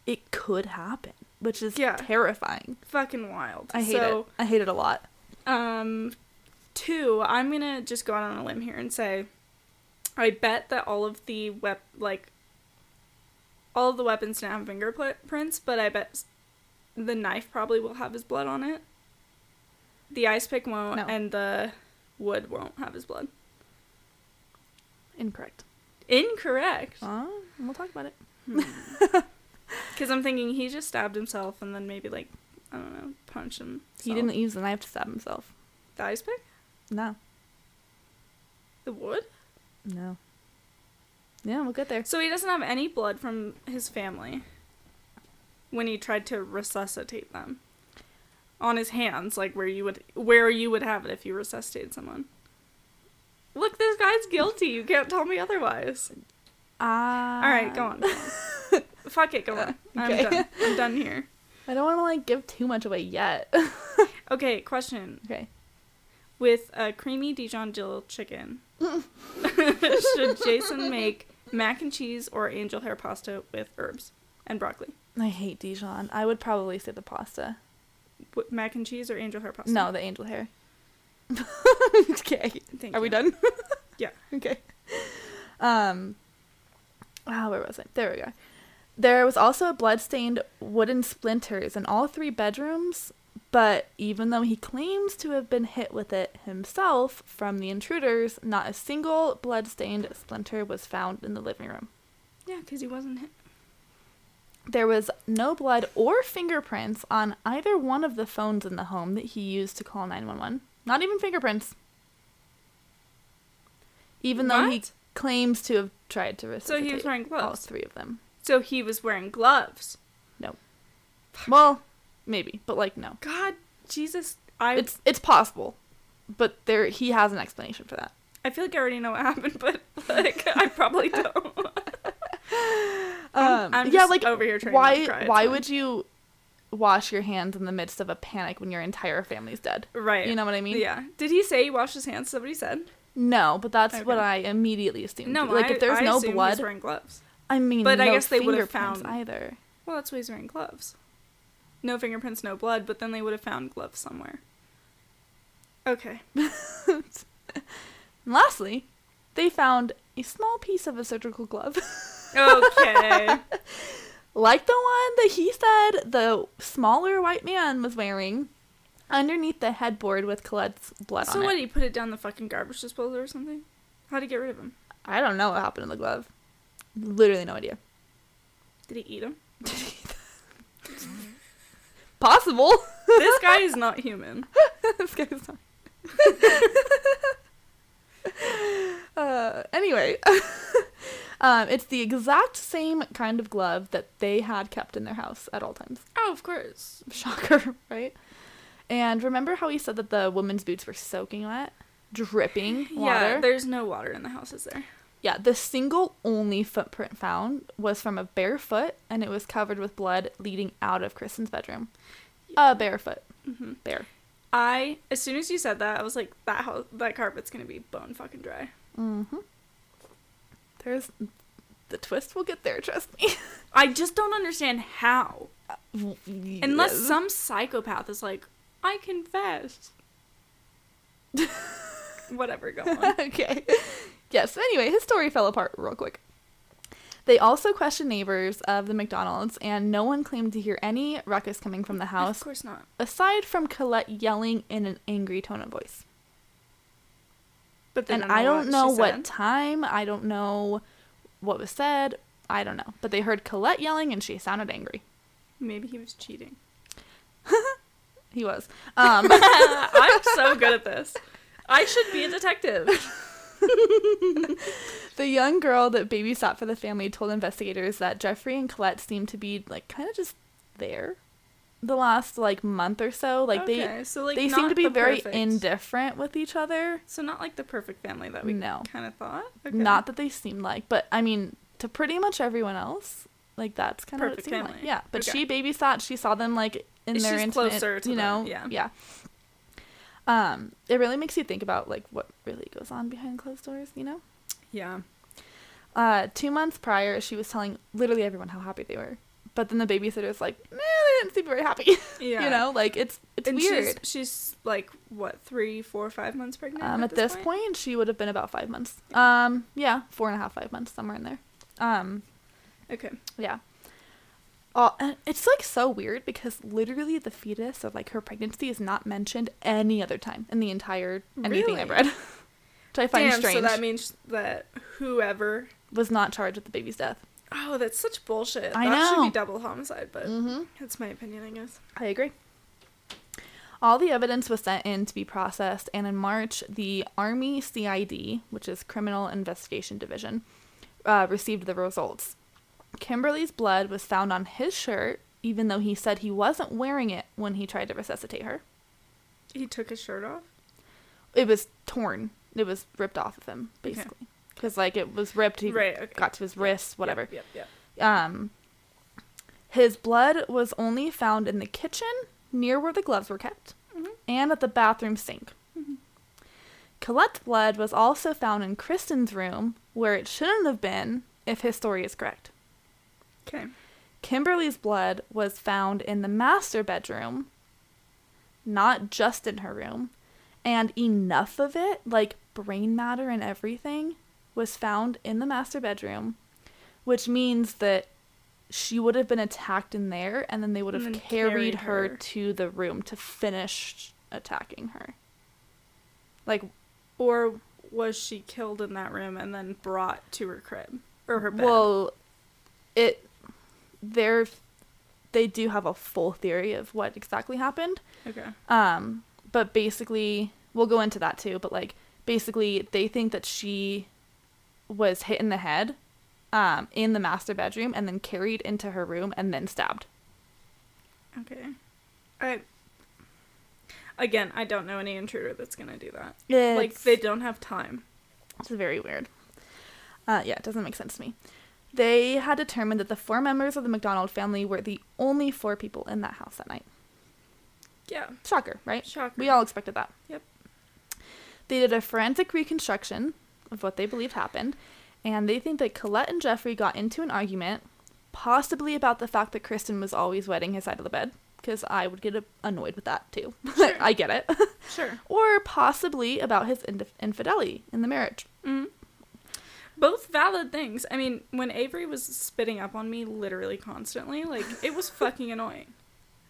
it could happen, which is Yeah. terrifying. fucking wild. I hate so, it. I hate it a lot. Um, two, I'm gonna just go out on a limb here and say, I bet that all of the wep like, all of the weapons didn't have fingerprints, but I bet the knife probably will have his blood on it. The ice pick won't, No. and the wood won't have his blood. Incorrect. Incorrect. Uh, we'll talk about it. Because I'm thinking he just stabbed himself and then maybe like, I don't know, punch him. He didn't use the knife to stab himself. The ice pick? No. The wood? No. Yeah, we'll get there. So he doesn't have any blood from his family when he tried to resuscitate them on his hands, like where you would where you would have it if you resuscitated someone. Look, this guy's guilty. You can't tell me otherwise. Ah. All right, go on. Go on. Fuck it, go on. I'm Okay. done. I'm done here. I don't want to like give too much away yet. Okay, question. okay. With a creamy Dijon dill chicken, should Jason make mac and cheese or angel hair pasta with herbs and broccoli? I hate Dijon. I would probably say the pasta. What, mac and cheese or angel hair pasta? No, the angel hair. okay. Thank Are we done? Yeah. Okay. Um. Ah, where was I? There we go. There was also blood-stained wooden splinters in all three bedrooms, but even though he claims to have been hit with it himself from the intruders, not a single blood-stained splinter was found in the living room. Yeah, because he wasn't hit. There was no blood or fingerprints on either one of the phones in the home that he used to call 911. Not even fingerprints. Even though he claims to have tried to So he was wearing gloves. all three of them. So he was wearing gloves. No. Well, maybe, but like no. God, Jesus, I It's it's possible. But there he has an explanation for that. I feel like I already know what happened, but like I probably don't. Um, I'm yeah, just like over here trying why to cry, why would you wash your hands in the midst of a panic when your entire family's dead? right. You know what I mean? Yeah. Did he say he washed his hands? Somebody said. No, but that's what I immediately assumed. No, like I, if there's I no blood, was wearing gloves. I mean, But I guess they would've found- either. Well, that's why he's wearing gloves. No fingerprints, no blood, but then they would have found gloves somewhere. Okay. And lastly, they found a small piece of a surgical glove, Okay. like the one that he said the smaller white man was wearing, underneath the headboard with Colette's blood on it. so what? Did he put it down the fucking garbage disposal or something? How'd he get rid of him? I don't know what happened to the glove. Literally no idea. Did he eat him? Possible. this guy is not human. this guy's not. uh, anyway, um, it's the exact same kind of glove that they had kept in their house at all times. Oh, of course. Shocker, right? And remember how he said that the woman's boots were soaking wet, dripping water? Yeah, there's no water in the house, is there? Yeah, the single only footprint found was from a bare foot, and it was covered with blood leading out of Kristen's bedroom. A barefoot, hmm bare. I, as soon as you said that, I was like, that house, that carpet's gonna be bone fucking dry. Mm-hmm. There's the twist We'll get there. Trust me. I just don't understand how. Unless some psychopath is like, I confess. Whatever, go on. okay. Yes. Anyway, his story fell apart real quick. They also questioned neighbors of the MacDonald's, and no one claimed to hear any ruckus coming from the house. Of course not. aside from Colette yelling in an angry tone of voice. But they and don't I don't what know she what said. time. I don't know what was said. I don't know. But they heard Colette yelling, and she sounded angry. Maybe he was cheating. He was. Um, I'm so good at this. I should be a detective. The young girl that babysat for the family told investigators that Jeffrey and Colette seemed to be like kind of just there the last like month or so. Like okay, so like they they seem to be very perfect- indifferent with each other. So not like the perfect family that we No. kind of thought. Okay. Not that they seemed like, but I mean to pretty much everyone else, like that's kind of what it Perfect seemed like. family. Yeah, but Okay. she babysat. She saw them like in their She's intimate, closer to you know, them, yeah. yeah. Um, it really makes you think about like what really goes on behind closed doors, you know. Yeah. Uh, two months prior, she was telling literally everyone how happy they were. But then the babysitter's like, nah, they didn't seem very happy. Yeah. you know, like it's it's and weird. She's, she's like what three, four, five months pregnant. Um, at this point? she would have been about five months. Um, yeah, four and a half, five months, somewhere in there. Um, Okay. yeah. Oh, it's like so weird because literally the fetus or like her pregnancy is not mentioned any other time in the entire anything I've read, which I find Damn. strange. So that means that whoever. was not charged with the baby's death. Oh, that's such bullshit. I that should be double homicide, but Mm-hmm. that's my opinion, I guess. I agree. All the evidence was sent in to be processed, and in March, the Army CID, which is Criminal Investigation Division, uh, received the results. Kimberly's blood was found on his shirt, even though he said he wasn't wearing it when he tried to resuscitate her. He took his shirt off. It was torn. It was ripped off of him, basically. Because, like, it was ripped. He Right, okay. got to his wrists, whatever. Yep, yep, Um, his blood was only found in the kitchen, near where the gloves were kept, Mhm. and at the bathroom sink. Mhm. Colette's blood was also found in Kristen's room, where it shouldn't have been, if his story is correct. Okay. Kimberly's blood was found in the master bedroom, not just in her room, and enough of it, like brain matter and everything, was found in the master bedroom, which means that she would have been attacked in there and then they would have carried carried her her. to the room to finish attacking her. Like Or was she killed in that room and then brought to her crib or her bed? Well, it they're they do have a full theory of what exactly happened. okay. Um, but basically, we'll go into that too. But like, basically, they think that she was hit in the head, um, in the master bedroom, and then carried into her room and then stabbed. Okay. I again, I don't know any intruder that's gonna do that. It's, Like they don't have time. It's very weird. Uh, yeah, it doesn't make sense to me. They had determined that the four members of the MacDonald family were the only four people in that house that night. Yeah. Shocker, right? Shocker. We all expected that. Yep. They did a forensic reconstruction of what they believed happened, and they think that Colette and Jeffrey got into an argument, possibly about the fact that Kristen was always wetting his side of the bed, because I would get annoyed with that too. Sure. I get it. Sure. or possibly about his inf- infidelity in the marriage. Mm. Both valid things. I mean, when Avery was spitting up on me literally constantly, like it was fucking annoying.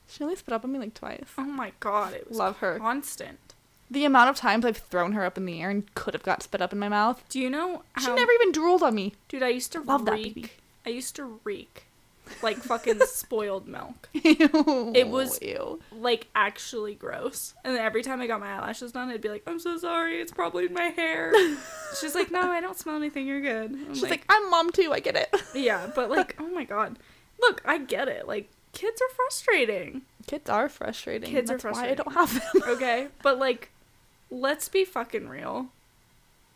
She only spit up on me like twice. Oh my god, it was Love her. constant. The amount of times I've thrown her up in the air and could have got spit up in my mouth. Do you know She never even drooled on me. Dude, I used to Love that reek. baby. I used to reek like fucking spoiled milk. it was- ew. Like actually gross. And then every time I got my eyelashes done, I'd be like, "I'm so sorry. It's probably in my hair." She's like, "No, I don't smell anything. You're good." I'm She's like, I'm mom too. I get it. "Yeah, but like, oh my god. Look, I get it. Like kids are frustrating. Kids are frustrating. Kids are That's why I don't have them. Okay? but like let's be fucking real.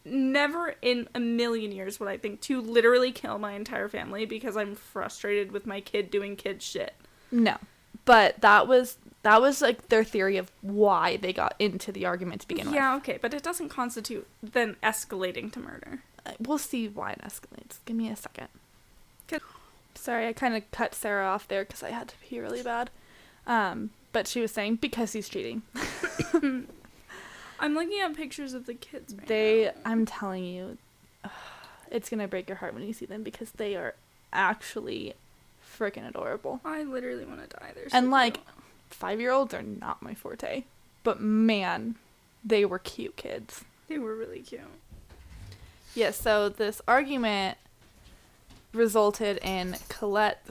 Never in a million years would I think to literally kill my entire family because I'm frustrated with my kid doing kid shit. No, but that was that was like their theory of why they got into the argument to begin yeah, okay, but it doesn't constitute then escalating to murder. Uh, We'll see why it escalates. Give me a second. 'Kay. Sorry, I kind of cut Sarah off there because I had to pee really bad. Um, but she was saying because he's cheating. I'm looking at pictures of the kids right They, now. I'm telling you, it's gonna break your heart when you see them because they are actually freaking adorable. I literally want to die there. And, like, Five year olds are not my forte, but man, they were cute kids. they were really cute. Yes, so this argument resulted in Colette.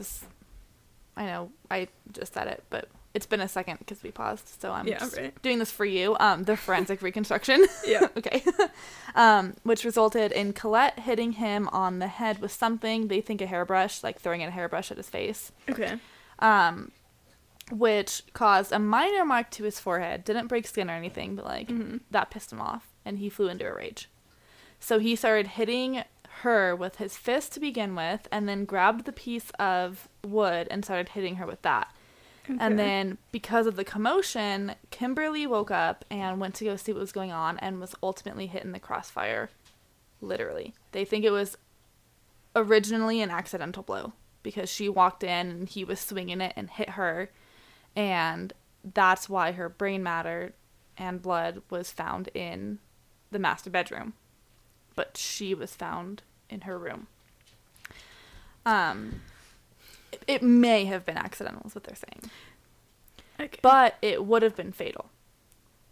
I know I just said it, but it's been a second because we paused, so I'm Yeah, just right. doing this for you. Um, the forensic reconstruction. Yeah. okay. um, which resulted in Colette hitting him on the head with something they think a hairbrush, like throwing a hairbrush at his face. Okay. Um, which caused a minor mark to his forehead. Didn't break skin or anything, but like Mhm. that pissed him off, and he flew into a rage. So he started hitting her with his fist to begin with, and then grabbed the piece of wood and started hitting her with that. And then, because of the commotion, Kimberly woke up and went to go see what was going on and was ultimately hit in the crossfire. Literally. They think it was originally an accidental blow because she walked in and he was swinging it and hit her. And that's why her brain matter and blood was found in the master bedroom. But she was found in her room. Um, it- may have been accidental, is what they're saying. okay. But it would have been fatal,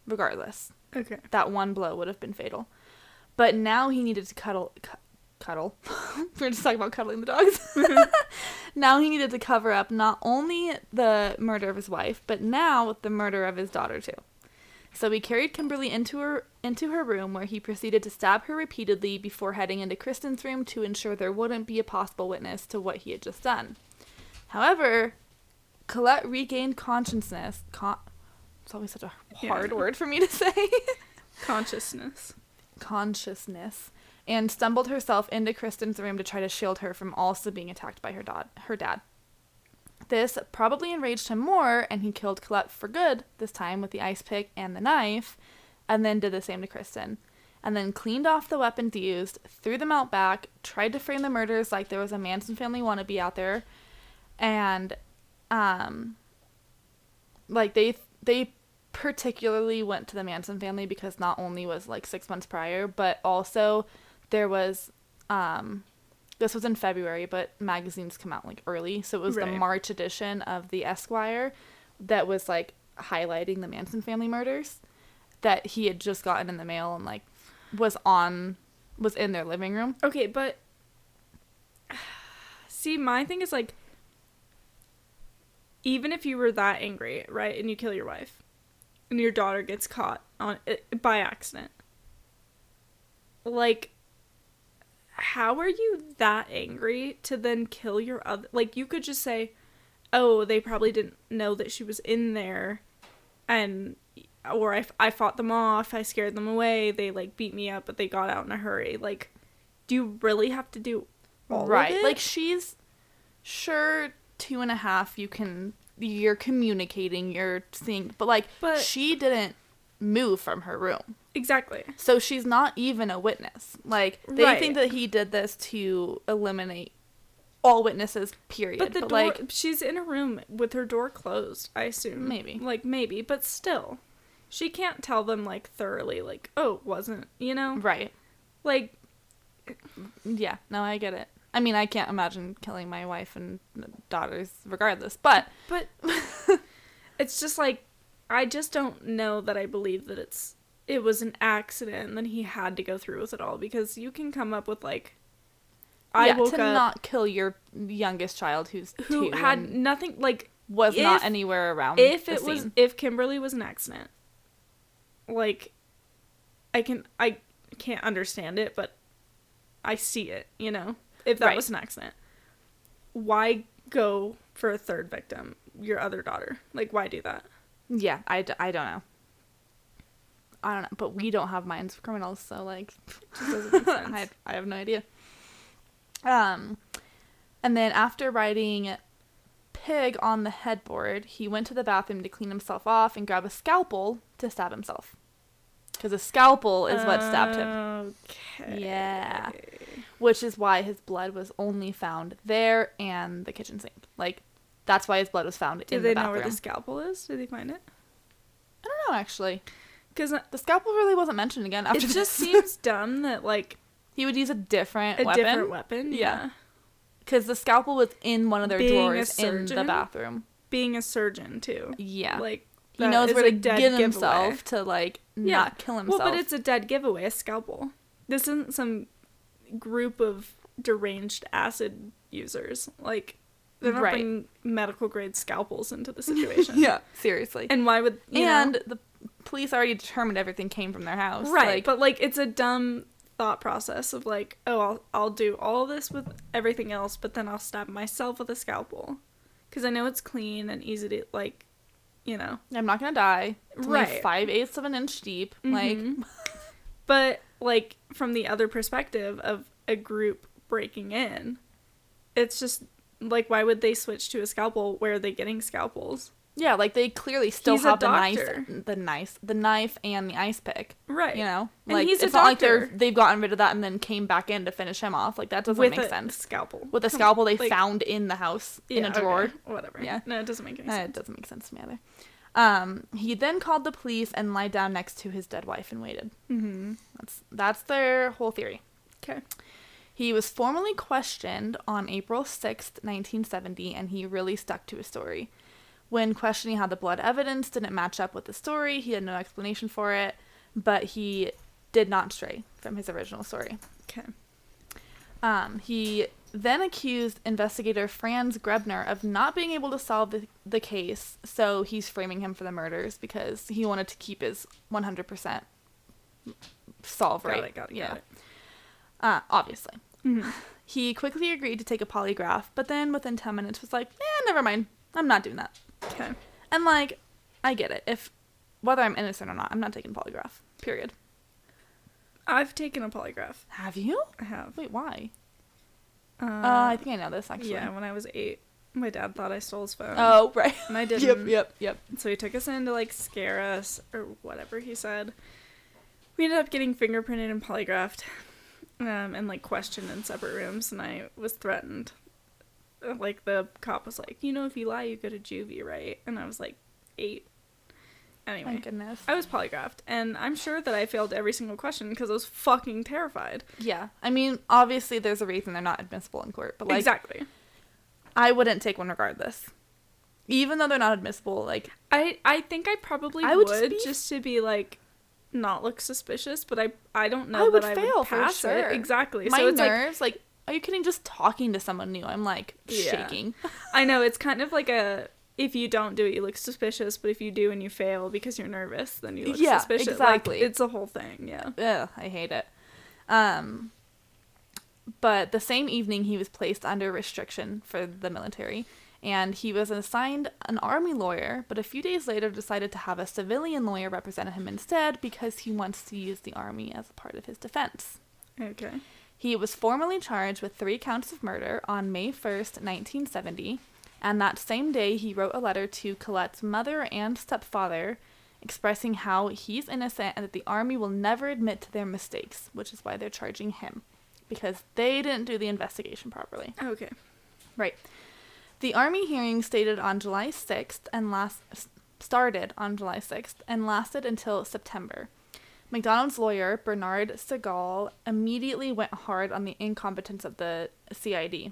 regardless. okay. That one blow would have been fatal. But now he needed to cuddle. Cu- cuddle. We're just talking about cuddling the dogs. Mm-hmm. now he needed to cover up not only the murder of his wife, but now the murder of his daughter too. So he carried Kimberly into her into her room where he proceeded to stab her repeatedly before heading into Kristen's room to ensure there wouldn't be a possible witness to what he had just done. However, Colette regained consciousness. Con- it's always such a Yeah. hard word for me to say. Consciousness. consciousness and stumbled herself into Kristen's room to try to shield her from also being attacked by her dad. Her dad. This probably enraged him more, and he killed Colette for good this time with the ice pick and the knife, and then did the same to Kristen. And then cleaned off the weapons used, threw them out back, tried to frame the murders like there was a Manson family wannabe out there, and um, like they they particularly went to the Manson family because not only was like six months prior, but also there was um this was in February, but magazines come out like early, so it was Right. the March edition of the Esquire that was like highlighting the Manson family murders that he had just gotten in the mail and like was on was in their living room. Okay, but see, my thing is like, even if you were that angry, right, and you kill your wife, and your daughter gets caught on it by accident, like, how are you that angry to then kill your other? Like, you could just say, "Oh, they probably didn't know that she was in there," and or I, I fought them off, I scared them away, they like beat me up, but they got out in a hurry. Like, do you really have to do all of right. Like she's sure two and a half you can you're communicating, you're seeing but like But- she didn't move from her room. exactly. So she's not even a witness. Like they Right. think that he did this to eliminate all witnesses, period. But the door, like she's in a room with her door closed. I assume Maybe. like maybe, but still, she can't tell them like thoroughly, like, oh, it wasn't you know, right. like Yeah, no, I get it. I mean, I can't imagine killing my wife and daughters regardless, but But it's just like I just don't know that I believe that it's it was an accident and that he had to go through with it all because you can come up with like I yeah, woke to up not kill your youngest child who's who had nothing like was if- not anywhere around if it was if Kimberly was an accident like I can I can't understand it but I see it, you know. If that Right. was an accident. Why go for a third victim, your other daughter? Like why do that? Yeah, I, d- I don't know. I don't know, but we don't have minds of criminals, so like, Just doesn't make sense. I I have no idea. Um, and then after writing "pig" on the headboard, he went to the bathroom to clean himself off and grab a scalpel to stab himself. Because a scalpel is what stabbed him, Okay. Yeah. Which is why his blood was only found there and the kitchen sink. Like, that's why his blood was found Do they the know where the scalpel is? Did they find it? I don't know actually. Because The scalpel really wasn't mentioned again after it just this. seems dumb that like he would use a different a weapon. different weapon. Yeah. Yeah. Because the scalpel was in one of their Being drawers in the bathroom. Being a surgeon too. Yeah. Like he knows where to get giveaway. himself to like Yeah. not kill himself. Well, but it's a dead giveaway. A scalpel. This isn't some group of deranged acid users. Like they're not Right. bringing medical grade scalpels into the situation. yeah, seriously. And why would you know? and the police already determined everything came from their house. right Like, but like it's a dumb thought process of like oh i'll, I'll do all this with everything else but then i'll stab myself with a scalpel because i know it's clean and easy to like you know I'm not gonna die. It's Right. five eighths of an inch deep. Like Mhm. but like from the other perspective of a group breaking in it's just like why would they switch to a scalpel where are they getting scalpels yeah, like they clearly still He's have the knife, the knife, the knife and the ice pick. right You know, And like a it's not like they're they've gotten rid of that and then came back in to finish him off. Like that doesn't with make a sense. scalpel With a scalpel they like- found in the house in yeah, a okay, drawer. whatever Yeah. no it doesn't make any Uh, sense it doesn't make sense to me either. Um, he then called the police and lied down next to his dead wife and waited. mm-hmm. That's that's their whole theory. okay He was formally questioned on April 6th, 1970, and he really stuck to his story. When questioning how the blood evidence didn't match up with the story, he had no explanation for it, but he did not stray from his original story. okay Um, he then accused investigator Franz Grebner of not being able to solve the, the case, so he's framing him for the murders because he wanted to keep his 100% solve got rate. it got it yeah. got it Uh, obviously. Mhm. He quickly agreed to take a polygraph, but then within 10 minutes was like, eh, never mind. I'm not doing that. Okay. And like, I get it. If whether I'm innocent or not, I'm not taking polygraph. Period. I've taken a polygraph. Have you? I have. Wait, why? Uh, Uh, I think I know this actually. yeah, when I was eight, my dad thought I stole his phone. Oh, right. And I didn't. Yep, yep, yep. So he took us in to like scare us or whatever he said. We ended up getting fingerprinted and polygraphed, um, and like questioned in separate rooms, and I was threatened. Like the cop was like, you know, if you lie, you go to juvie, right? And I was like, eight. Anyway, Thank goodness. I was polygraphed, and I'm sure that I failed every single question because I was fucking terrified. Yeah. I mean, obviously there's a reason they're not admissible in court, but like exactly. I wouldn't take one regardless. Even though they're not admissible, like I I think I probably I would, just, just be- to be like not look suspicious, but I I don't know I that would I fail would for sure. it exactly. my so it's like nerves, like, are you kidding? Just talking to someone new, I'm like Yeah. shaking. I know it's kind of like a if you don't do it, you look suspicious, but if you do and you fail because you're nervous, then you look Yeah, suspicious. exactly. Like, it's a whole thing. Yeah. Ugh, I hate it. Um, but the same evening, he was placed under restriction for the military, and he was assigned an army lawyer. But a few days later, decided to have a civilian lawyer represent him instead because he wants to use the army as a part of his defense. Okay. He was formally charged with three counts of murder on May 1st, 1970, and that same day he wrote a letter to Colette's mother and stepfather expressing how he's innocent and that the army will never admit to their mistakes, which is why they're charging him because they didn't do the investigation properly. Oh, okay. Right. The army hearing stated on July 6th and last started on July 6th and lasted until September. MacDonald's lawyer, Bernard Segal, immediately went hard on the incompetence of the CID.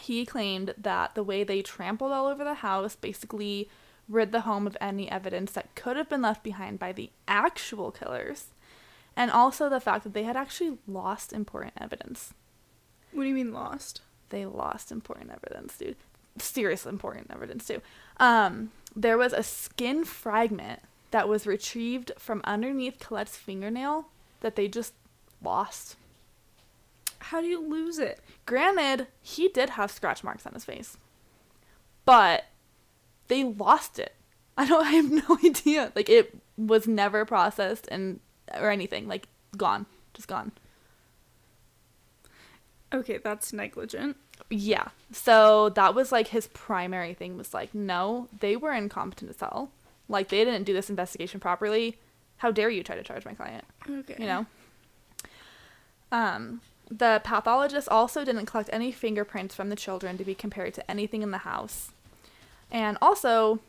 He claimed that the way they trampled all over the house basically rid the home of any evidence that could have been left behind by the actual killers, and also the fact that they had actually lost important evidence What do you mean lost? they lost important evidence, dude. Serious important evidence too. Um, there was a skin fragment that was retrieved from underneath Colette's fingernail that they just lost. How do you lose it? Granted, he did have scratch marks on his face, but they lost it. I don't. I have no idea. Like it was never processed and or anything. Like gone, just gone. Okay, that's negligent. Yeah. So that was like his primary thing was like, no, they were incompetent as hell. Like they didn't do this investigation properly. How dare you try to charge my client? Okay. You know? Um the pathologist also didn't collect any fingerprints from the children to be compared to anything in the house. And also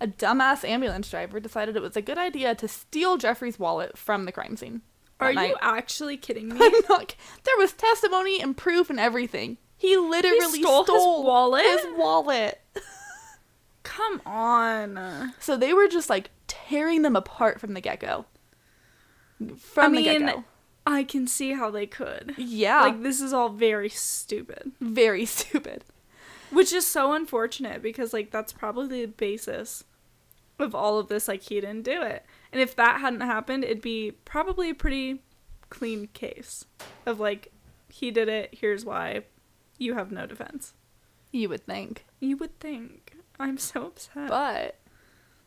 a dumbass ambulance driver decided it was a good idea to steal Jeffrey's wallet from the crime scene. Are you actually kidding me? I'm not. There was testimony and proof and everything. He literally stole stole, his wallet? His wallet. Come on. So they were just like tearing them apart from the get go. From I the mean, go. I can see how they could. Yeah. Like this is all very stupid. very stupid. Which is so unfortunate because like that's probably the basis of all of this like he didn't do it. And if that hadn't happened, it'd be probably a pretty clean case of like he did it, here's why. You have no defense. You would think. You would think. I'm so upset. But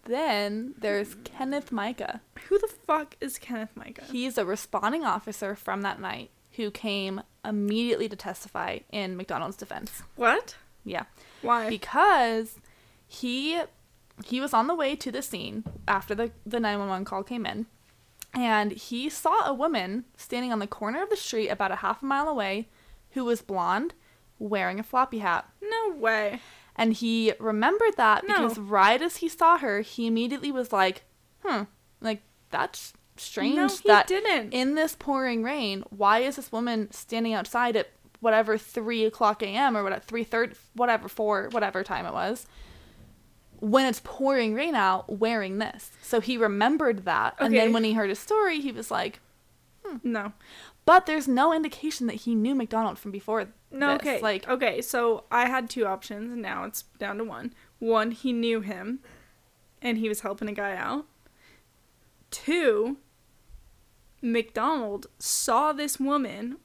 then there's Kenneth Mica. Who the fuck is Kenneth Mica? He's a responding officer from that night who came immediately to testify in MacDonald's defense. what? Yeah. Why? because he he was on the way to the scene after the the 911 call came in and he saw a woman standing on the corner of the street about a half a mile away who was blonde wearing a floppy hat no way. And he remembered that No. because right as he saw her he immediately was like hmm like that's strange No, that didn't. in this pouring rain why is this woman standing outside at whatever 3 o'clock a.m or what whatever 3.30 whatever 4 whatever time it was when it's pouring rain out wearing this so he remembered that and then when he heard his story he was like No. But there's no indication that he knew MacDonald from before No, this. okay. like okay, so I had two options and now it's down to one. One, he knew him and he was helping a guy out. Two, MacDonald saw this woman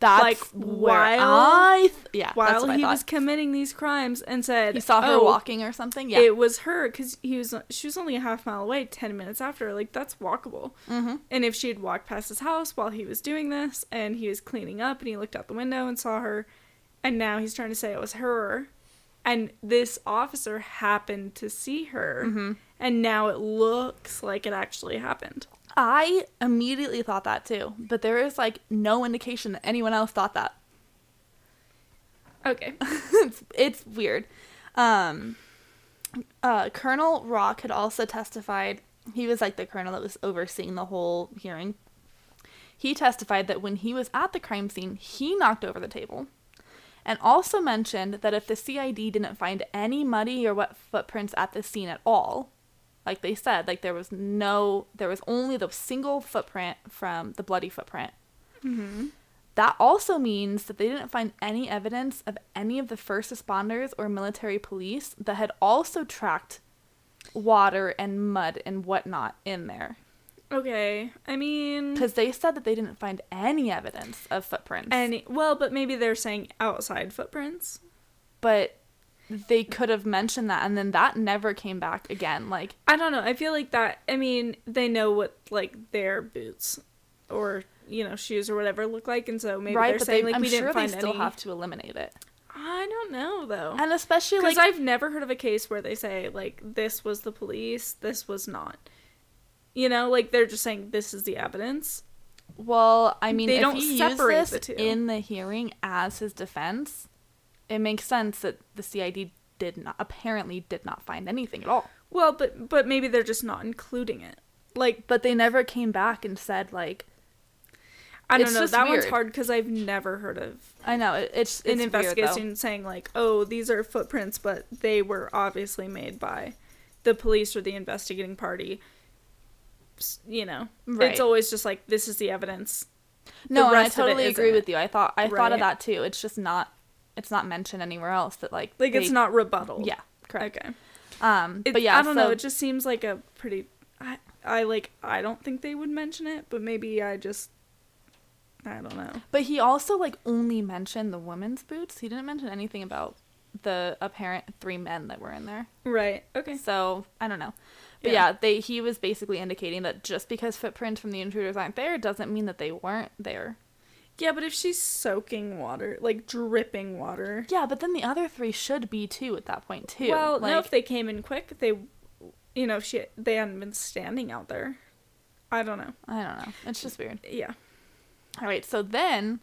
That's Like, while- I th- yeah while he was committing these crimes and said he saw her "Oh, walking or something. Yeah. It was her because he was she was only a half mile away. Ten minutes after, like that's walkable. mm-hmm. And if she had walked past his house while he was doing this, and he was cleaning up, and he looked out the window and saw her, and now he's trying to say it was her, and this officer happened to see her, Mm-hmm. and now it looks like it actually happened. I immediately thought that too, but there is like no indication that anyone else thought that. Okay. it's, it's weird. Um, uh, Colonel Rock had also testified. He was like the colonel that was overseeing the whole hearing. He testified that when he was at the crime scene, he knocked over the table. And also mentioned that if the CID didn't find any muddy or wet footprints at the scene at all, like they said, like there was no, there was only the single footprint from the bloody footprint. Mm-hmm. That also means that they didn't find any evidence of any of the first responders or military police that had also tracked water and mud and whatnot in there. Okay. I mean, Because they said that they didn't find any evidence of footprints. any well, but maybe they're saying outside footprints. but they could have mentioned that and then that never came back again. Like, I don't know. I feel like that. I mean, they know what like their boots or you know shoes or whatever look like, and so maybe right? they're saying they, like I'm we sure didn't they find still any. have to eliminate it. I don't know though, And especially because like I've never heard of a case where they say like this was the police, this was not. You know, like they're just saying this is the evidence. Well, I mean, They don't separate the two. in the hearing as his defense, it makes sense that the CID did not apparently did not find anything at all. Well, but but maybe they're just not including it. Like But they never came back and said like, I don't know. That one's hard because I've never heard of I know it, it's an it's weird, investigation saying like, oh, these are footprints, but they were obviously made by the police or the investigating party. You know, Right. it's always just like this is the evidence. No, and I rest of it totally agree with you. I thought I thought of that too. It's just not it's not mentioned anywhere else that like Like it's not rebuttal. yeah correct. Okay. Um, It- but yeah, I don't so, know. It just seems like a pretty. I, I like. I don't think they would mention it, but maybe I just. I don't know. But he also like only mentioned the women's boots. He didn't mention anything about the apparent three men that were in there. Right. Okay. So I don't know. But Yeah. yeah. they he was basically indicating that just because footprints from the intruders aren't there doesn't mean that they weren't there. Yeah, but if she's soaking water, like dripping water. Yeah, but then the other three should be too at that point too. Well, like, no, if they came in quick, they, you know, if she they hadn't been standing out there. I don't know. I don't know. It's just weird. Yeah. All right, so then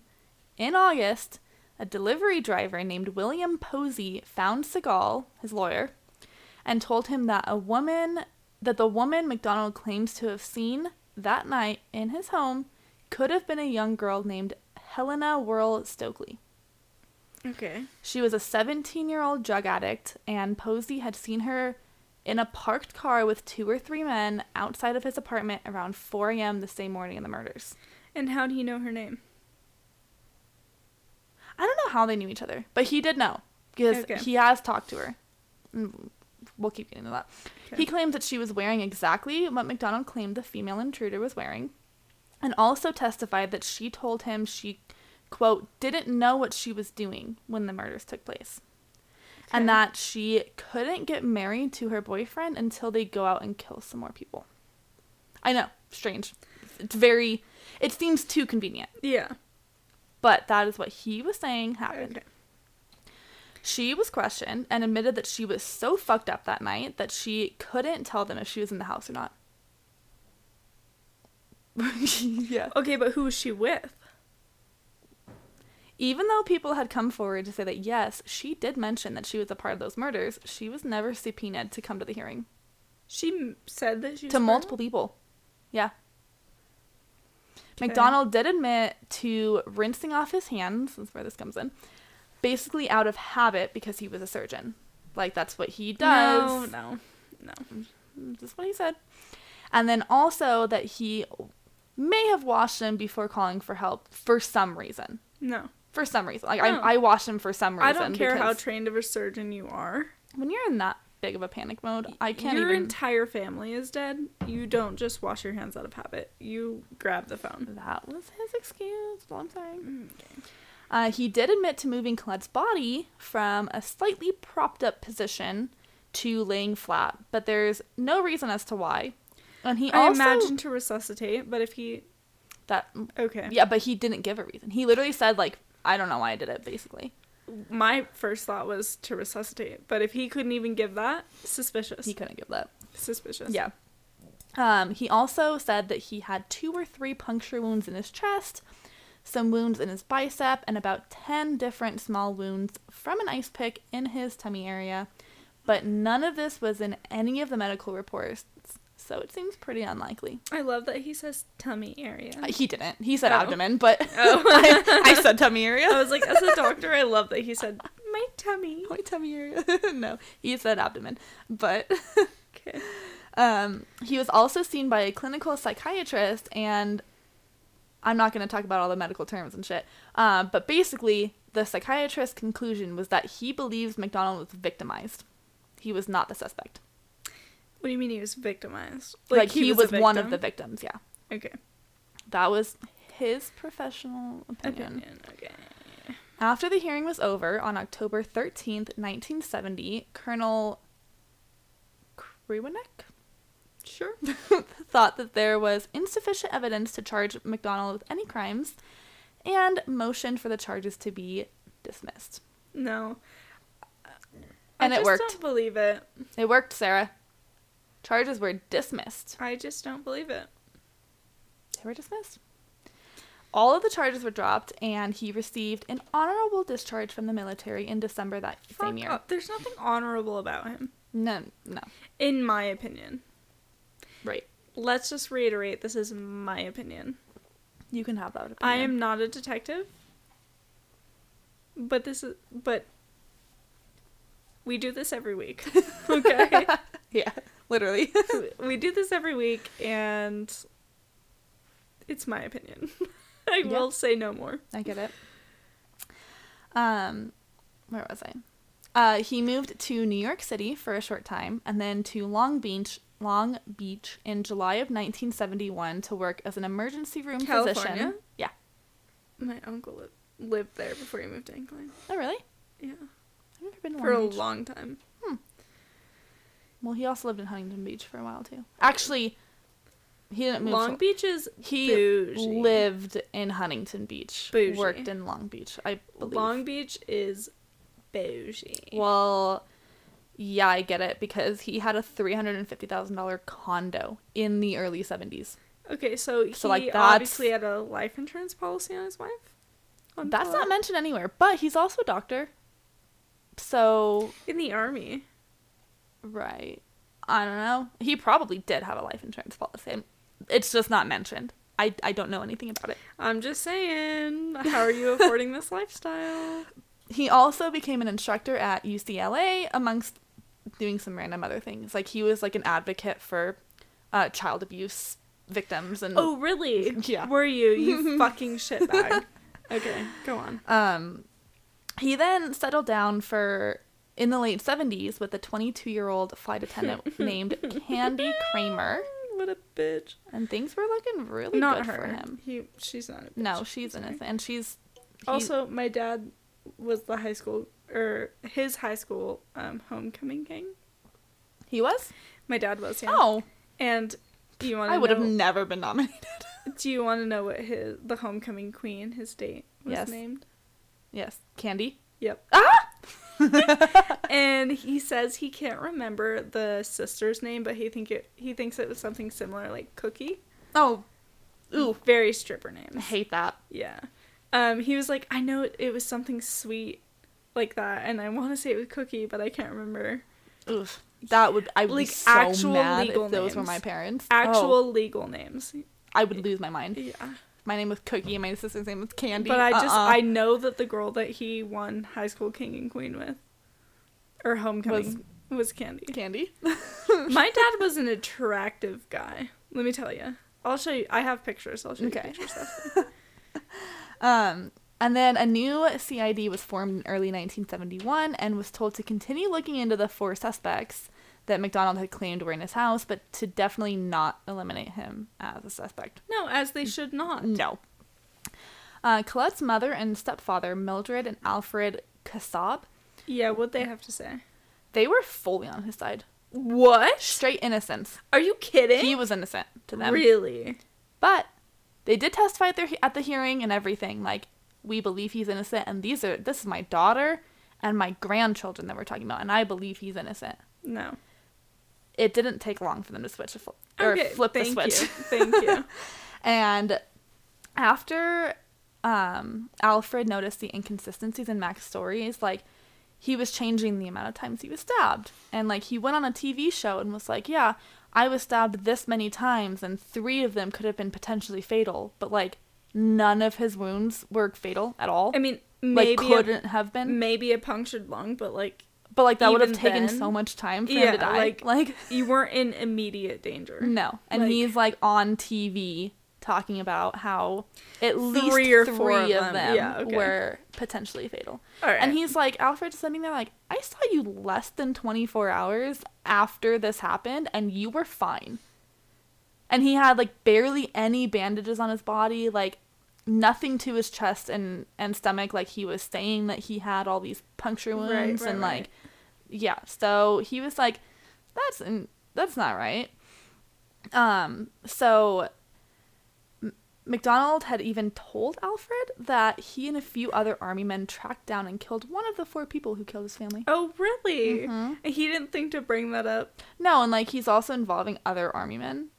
in August, a delivery driver named William Posey found Segal, his lawyer, and told him that a woman that the woman MacDonald claims to have seen that night in his home could have been a young girl named Helena Whirl Stoeckley. Okay. She was a 17 year old drug addict, and Posey had seen her in a parked car with two or three men outside of his apartment around 4 a.m. the same morning of the murders. And how do you know her name? I don't know how they knew each other, but he did know because Okay. he has talked to her. Mm, We'll keep getting to that. Okay. He claims that she was wearing exactly what MacDonald claimed the female intruder was wearing, and also testified that she told him she, quote, didn't know what she was doing when the murders took place. And that she couldn't get married to her boyfriend until they go out and kill some more people. I know, strange. It's very, it seems too convenient. Yeah. But that is what he was saying happened. Okay. She was questioned and admitted that she was so fucked up that night that she couldn't tell them if she was in the house or not. yeah. Okay, but who was she with? Even though people had come forward to say that yes, she did mention that she was a part of those murders, she was never subpoenaed to come to the hearing. She m- said that she was to multiple people. Yeah. Okay. MacDonald did admit to rinsing off his hands, that's where this comes in, basically out of habit because he was a surgeon. Like, that's what he does. No, no, no. That's what he said. And then also that he may have washed him before calling for help for some reason. No. For some reason. Like, No. I, I washed him for some reason. I don't care how trained of a surgeon you are. when you're in that big of a panic mode. I can't Your even. entire family is dead. You don't just wash your hands out of habit. You grab the phone. that was his excuse. All I'm saying. Mm, Okay. Uh, he did admit to moving Colette's body from a slightly propped up position to laying flat, but there's no reason as to why. And he I also imagine to resuscitate, but if he that okay, yeah, but he didn't give a reason. He literally said like, "I don't know why I did it." Basically, my first thought was to resuscitate, but if he couldn't even give that, suspicious. he couldn't give that. suspicious. Yeah. Um, he also said that he had two or three puncture wounds in his chest, some wounds in his bicep, and about 10 different small wounds from an ice pick in his tummy area. But none of this was in any of the medical reports, so it seems pretty unlikely. I love that he says tummy area. Uh, He didn't. He said Oh. abdomen, but Oh. I, I said tummy area. I was like, as a doctor, I love that he said my tummy. My tummy area. no, he said abdomen. But Okay. Um, he was also seen by a clinical psychiatrist, and I'm not going to talk about all the medical terms and shit. Uh, but basically, the psychiatrist's conclusion was that he believes MacDonald was victimized. He was not the suspect. What do you mean he was victimized? Like, he, was, a one of the victims. Yeah, Okay. that was his professional opinion. Opinion. Okay. After the hearing was over on October 13th, 1970, Colonel Krewenek Sure. thought that there was insufficient evidence to charge MacDonald with any crimes and motioned for the charges to be dismissed. No. And I it just worked. Don't believe it. It worked, Sarah. Charges were dismissed. I just don't believe it. They were dismissed. All of the charges were dropped, and he received an honorable discharge from the military in December that same year. up. There's nothing honorable about him, No, no, in my opinion. right. Let's just reiterate. This is my opinion. You can have that opinion. I am not a detective. But this is but we do this every week. okay? yeah, literally. we do this every week and it's my opinion. I will say no more. I get it. Um, where was I? Uh, he moved to New York City for a short time, and then to Long Beach, Long Beach in July of 1971 to work as an emergency room California? physician. Yeah. My uncle lived there before he moved to England. Oh, really? Yeah. I've never been to For a Beach. long time. Well, he also lived in Huntington Beach for a while too. Actually, he didn't move. Long Beach is He bougie. lived in Huntington Beach. Bougie. Worked in Long Beach. I believe. Long Beach is bougie. Well, yeah, I get it because he had a three hundred and fifty thousand dollar condo in the early seventies. Okay, so he So, like, obviously had a life insurance policy on his wife. On That's not mentioned anywhere, but he's also a doctor. So, in the army. Right. I don't know. He probably did have a life insurance policy. It's just not mentioned. I, I don't know anything about it. I'm just saying, how are you affording this lifestyle? He also became an instructor at UCLA amongst doing some random other things. Like he was like an advocate for uh, child abuse victims and Oh, really? Yeah. Were you, you fucking shitbag? Okay, go on. Um, he then settled down for in the late 70s with a 22 year old flight attendant named Candy Kramer, What a bitch. and things were looking really not good her. for him. He, she's not a bitch. No, she's Sorry. innocent, and she's he- Also, my dad was the high school, or his high school um, homecoming king. he was. My dad was, yeah. Oh, And do you want to I would have never been nominated. do you want to know what his, the homecoming queen, his date, was Yes. named? yes, Candy. Yep. Ah! and he says he can't remember the sister's name, but he think it he thinks it was something similar, like Cookie. Oh, ooh, Very stripper name. I hate that. Yeah. Um, he was like, I know it, it was something sweet like that, and I want to say it was Cookie, but I can't remember. Oof. That would I would Like, be so actual mad legal if those were names. my parents. Actual Oh, legal names. I would lose my mind. Yeah. My name was Cookie, and my sister's name was Candy. But I just Uh-uh. I know that the girl that he won high school king and queen with, or homecoming, was, Candy. Candy. My dad was an attractive guy. Let me tell you. I'll show you. I have pictures. I'll show Okay. you pictures. Um, And then a new CID was formed in early 1971 and was told to continue looking into the four suspects that MacDonald had claimed were in his house, but to definitely not eliminate him as a suspect. No, as they should not. No. Uh, Colette's mother and stepfather, Mildred and Alfred Kassab, Yeah, what they have to say? they were fully on his side. What? Straight innocence. Are you kidding? He was innocent to them. Really? But they did testify at, their, at the hearing and everything. Like, we believe he's innocent, and these are this is my daughter and my grandchildren that we're talking about, and I believe he's innocent. No. It didn't take long for them to switch a fl- or Okay, flip the thank switch. You. Thank you. And after um, Alfred noticed the inconsistencies in Mac's stories, like he was changing the amount of times he was stabbed. And like he went on a TV show and was like, Yeah, I was stabbed this many times, and three of them could have been potentially fatal, but like none of his wounds were fatal at all. I mean, like maybe couldn't have been. maybe a punctured lung, but like But like that would have taken then- so much time for him to die. like like you weren't in immediate danger. No. And Like- he's like on TV talking about how at least Three or of, four of them, them. Yeah, okay. were potentially fatal. Right. And he's like, Alfred's sitting there like, I saw you less than 24 hours after this happened and you were fine. And he had like barely any bandages on his body, like nothing to his chest and, and stomach. Like he was saying that he had all these puncture wounds Right, right, and right. like, yeah. So he was like, that's, that's not right. Um, so M- MacDonald had even told Alfred that he and a few other army men tracked down and killed one of the four people who killed his family. oh, really? Mm-hmm. He didn't think to bring that up. No, and like he's also involving other army men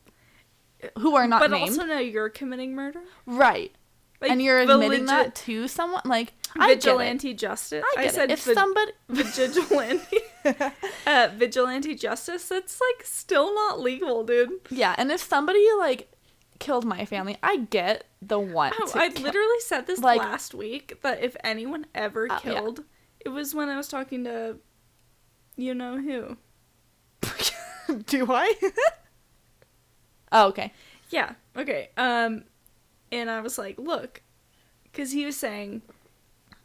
who are not but named. also now you're committing murder. right. Like, and you're admitting that to someone like I get it. vigilante justice. I get said it. If vi- somebody vigilante uh, vigilante justice. That's like still not legal, dude. Yeah, and if somebody like killed my family, I get the one. Oh, I kill- literally said this like- last week that if anyone ever Uh, yeah. killed, it was when I was talking to, you know who. Do I? oh, okay. Yeah. Okay. Um, and I was like, look, because he was saying,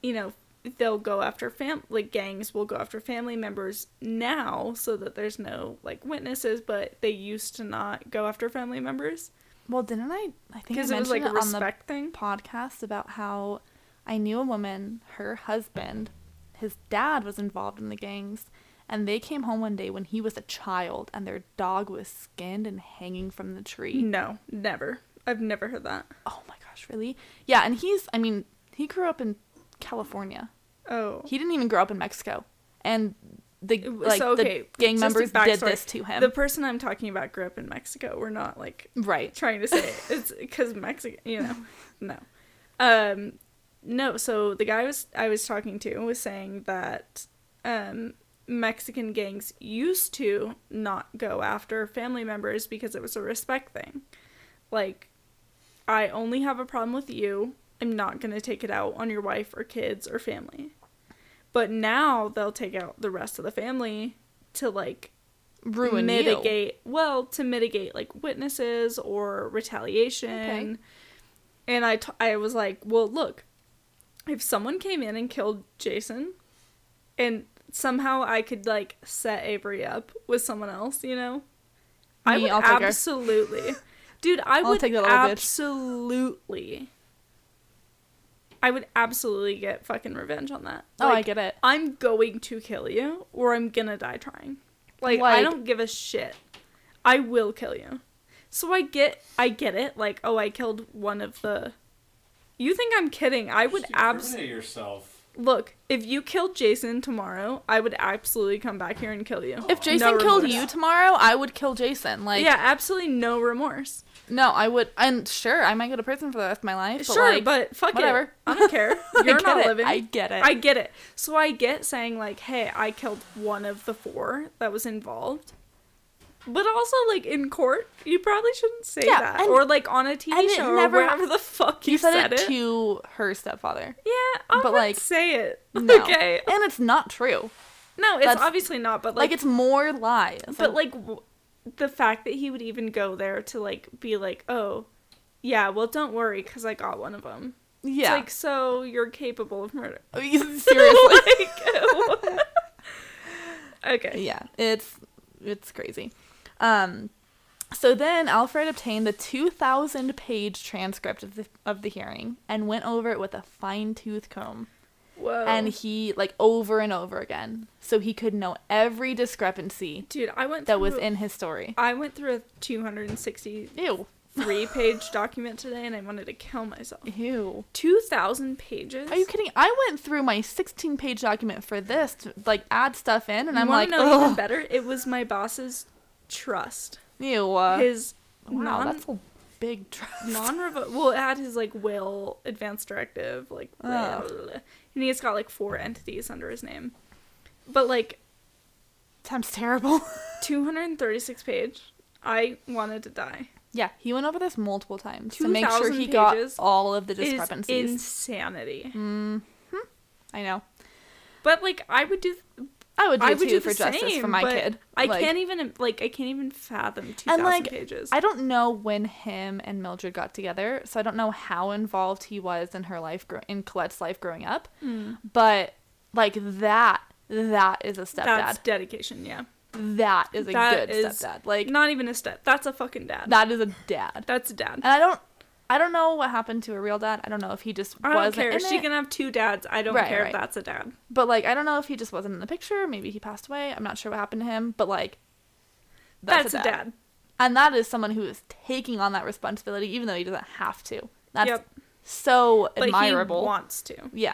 you know, they'll go after fam like gangs will go after family members now so that there's no like witnesses, but they used to not go after family members Well, didn't I? I think I because it was like a mentioned it on the respect thing. podcast about how I knew a woman, her husband, his dad was involved in the gangs, and they came home one day when he was a child and their dog was skinned and hanging from the tree. No, never. I've never heard that. Oh my gosh, really? Yeah, and he's, I mean, he grew up in California. Oh. He didn't even grow up in Mexico. And the like so, okay, the gang members did this to him. The person I'm talking about grew up in Mexico. We're not like right. trying to say it. it's because Mexican, you know, no, um, no. So the guy was I was talking to was saying that um, Mexican gangs used to not go after family members because it was a respect thing. Like, I only have a problem with you. I'm not gonna take it out on your wife or kids or family. But now they'll take out the rest of the family to like Ruin you. mitigate well to mitigate like witnesses or retaliation Okay. and I, t- I was like well look if someone came in and killed jason and somehow i could like set avery up with someone else you know i Me, would I'll absolutely dude i I'll would take that little bitch. absolutely i would absolutely get fucking revenge on that Oh, I get it. I'm going to kill you or I'm gonna die trying. Like, I don't give a shit. I will kill you. So I get I get it. Like, oh, I killed one of the You think I'm kidding? I would absolutely yourself. Look, if you killed Jason tomorrow, I would absolutely come back here and kill you. If No Jason killed remorse. you tomorrow, I would kill Jason. Like, yeah, absolutely no remorse. No, I would. And sure, I might go to prison for the rest of my life. But sure, like, but fuck whatever. it. I don't care. You're not it. living. I get it. I get it. So I get saying like, "Hey, I killed one of the four that was involved." But also, like in court, you probably shouldn't say Yeah, that, and- or like on a TV show never- or wherever the fuck you, he said, said, it, it. to her stepfather. yeah, I but, like, say it. No. Okay, And it's not true. no, it's that's- obviously not. But Like, like, it's more lies. but like w- the fact that he would even go there to like be like, "Oh, yeah, well, don't worry, because I got one of them." Yeah. It's like, so you're capable of murder. Seriously. Like, okay. yeah, it's it's crazy. Um, so then Alfred obtained the 2,000 page transcript of the of the hearing and went over it with a fine tooth comb, Whoa. and he like over and over again, so he could know every discrepancy Dude, I went that through, was in his story. I went through a 263 Ew. page document today and I wanted to kill myself. Ew. 2,000 pages? Are you kidding? I went through my 16 page document for this to like add stuff in, and You I'm like, know even better? It was my boss's trust. ew. Uh, His wow, non that's a big trust. non well it had his like will advance directive like. And he's got like four entities under his name but like Sounds terrible. 236 page i wanted to die Yeah, he went over this multiple times to make sure he got all of the discrepancies. insanity hmm I know. but like i would do I would do i would too do for justice same, for my kid. i Like, can't even like i can't even fathom 2000 And, like, pages I don't know when him and Mildred got together, so I don't know how involved he was in her life, gro- in Colette's life growing up. Mm. But like that, that is a stepdad. that's dedication yeah that is a That good is stepdad. Like not even a step that's a fucking dad that is a dad. that's a dad And I don't, I don't know what happened to a real dad. I don't know if he just I don't care. She it. can have two dads. I don't Right, care right. if that's a dad. But like, I don't know if he just wasn't in the picture. Maybe he passed away. I'm not sure what happened to him. But like, That's, a, dad. and that is someone who is taking on that responsibility, even though he doesn't have to. That's Yep. so But admirable. he wants to. yeah.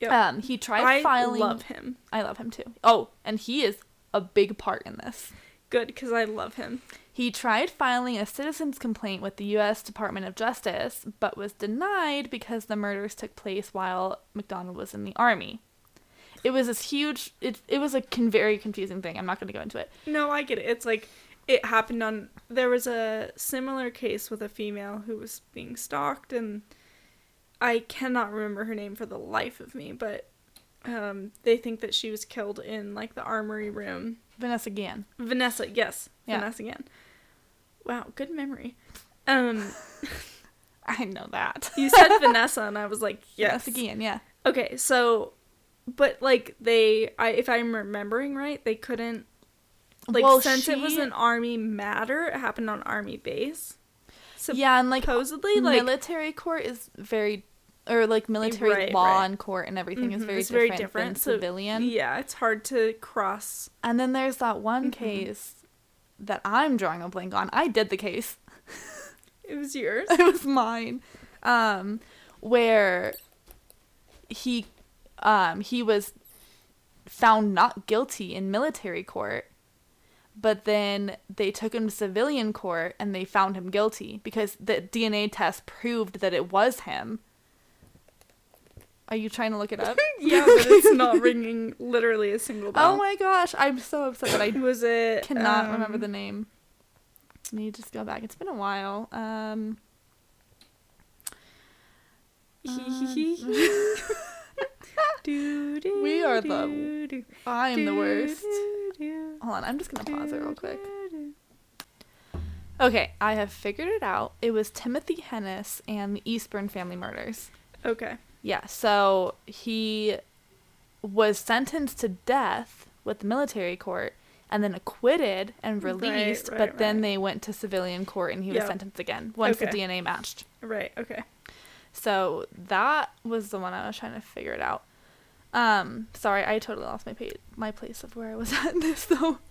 Yep. Um, he tried I filing. love him. I love him too. Oh, and he is a big part in this. Good, because I love him. He tried filing a citizen's complaint with the U.S. Department of Justice, but was denied because the murders took place while MacDonald was in the army. It was this huge. It it was a con- very confusing thing. I'm not going to go into it. No, I get it. It's like it happened on. There was a similar case with a female who was being stalked, and I cannot remember her name for the life of me, but um, they think that she was killed in like the armory room. Vanessa Gann. Vanessa, yes, Yeah. Vanessa again. Wow, good memory. Um, I know that. you said Vanessa, and I was like, yes. Vanessa Gann. Yeah. Okay, so, but like they, I if I'm remembering right, they couldn't like Well, since it was an army matter, it happened on army base. So yeah, and like Supposedly, like military court is very, or like military Right, law right. and court and everything is mhm, very it's different, very different. than so, civilian. yeah, it's hard to cross. And then there's that one Mhm. case that I'm drawing a blank on. I did the case. It was yours. it was mine. Um, where he, um, he was found not guilty in military court, but then they took him to civilian court and they found him guilty because the DNA test proved that it was him. Are you trying to look it up? yeah, but it's not ringing literally a single bell. oh my gosh, I'm so upset that I Was it? cannot remember um, the name. Let me just go back. It's been a while. Um, do, We are the- I am the worst. Hold on, I'm just gonna pause it real quick. Okay, I have figured it out. It was Timothy Hennis and the Eastburn family murders. Okay. Yeah, so he was sentenced to death with the military court and then acquitted and released, right, but then right. they went to civilian court and he was sentenced again once the DNA matched. Right. Okay. So that was the one I was trying to figure it out. Um, sorry, I totally lost my pa- my place of where I was at this though.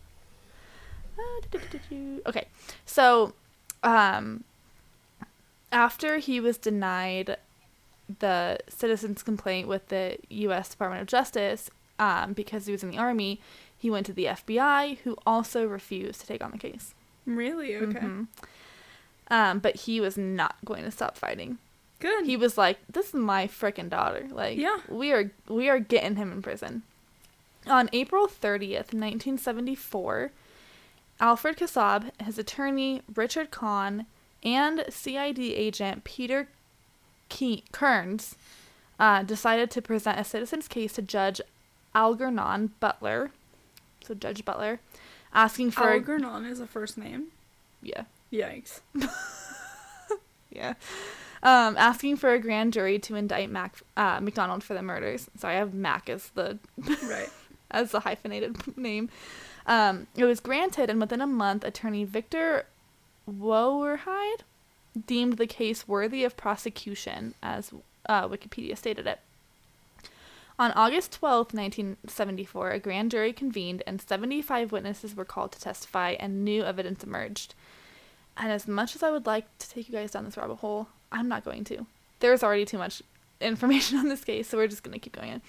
Okay, so um, after he was denied the citizen's complaint with the U.S. Department of Justice um, because he was in the army, he went to the FBI, who also refused to take on the case. Really? Okay. Mhm. Um, but he was not going to stop fighting Good. he was like this is my freaking daughter like Yeah. we are we are getting him in prison on april 30th 1974 alfred kassab his attorney richard Cahn and cid agent peter Ke- kearns uh, decided to present a citizen's case to judge algernon butler so judge butler asking for Algernon is a first name. yeah Yikes. Yeah. um, asking for a grand jury to indict Mac uh, MacDonald for the murders. Sorry, I have Mac as the Right. as the hyphenated name. Um, it was granted, and within a month, attorney Victor Woerheide deemed the case worthy of prosecution, as uh, Wikipedia stated it. On August 12, 1974, a grand jury convened and 75 witnesses were called to testify and new evidence emerged. And as much as I would like to take you guys down this rabbit hole, I'm not going to. There's already too much information on this case, so we're just going to keep going in.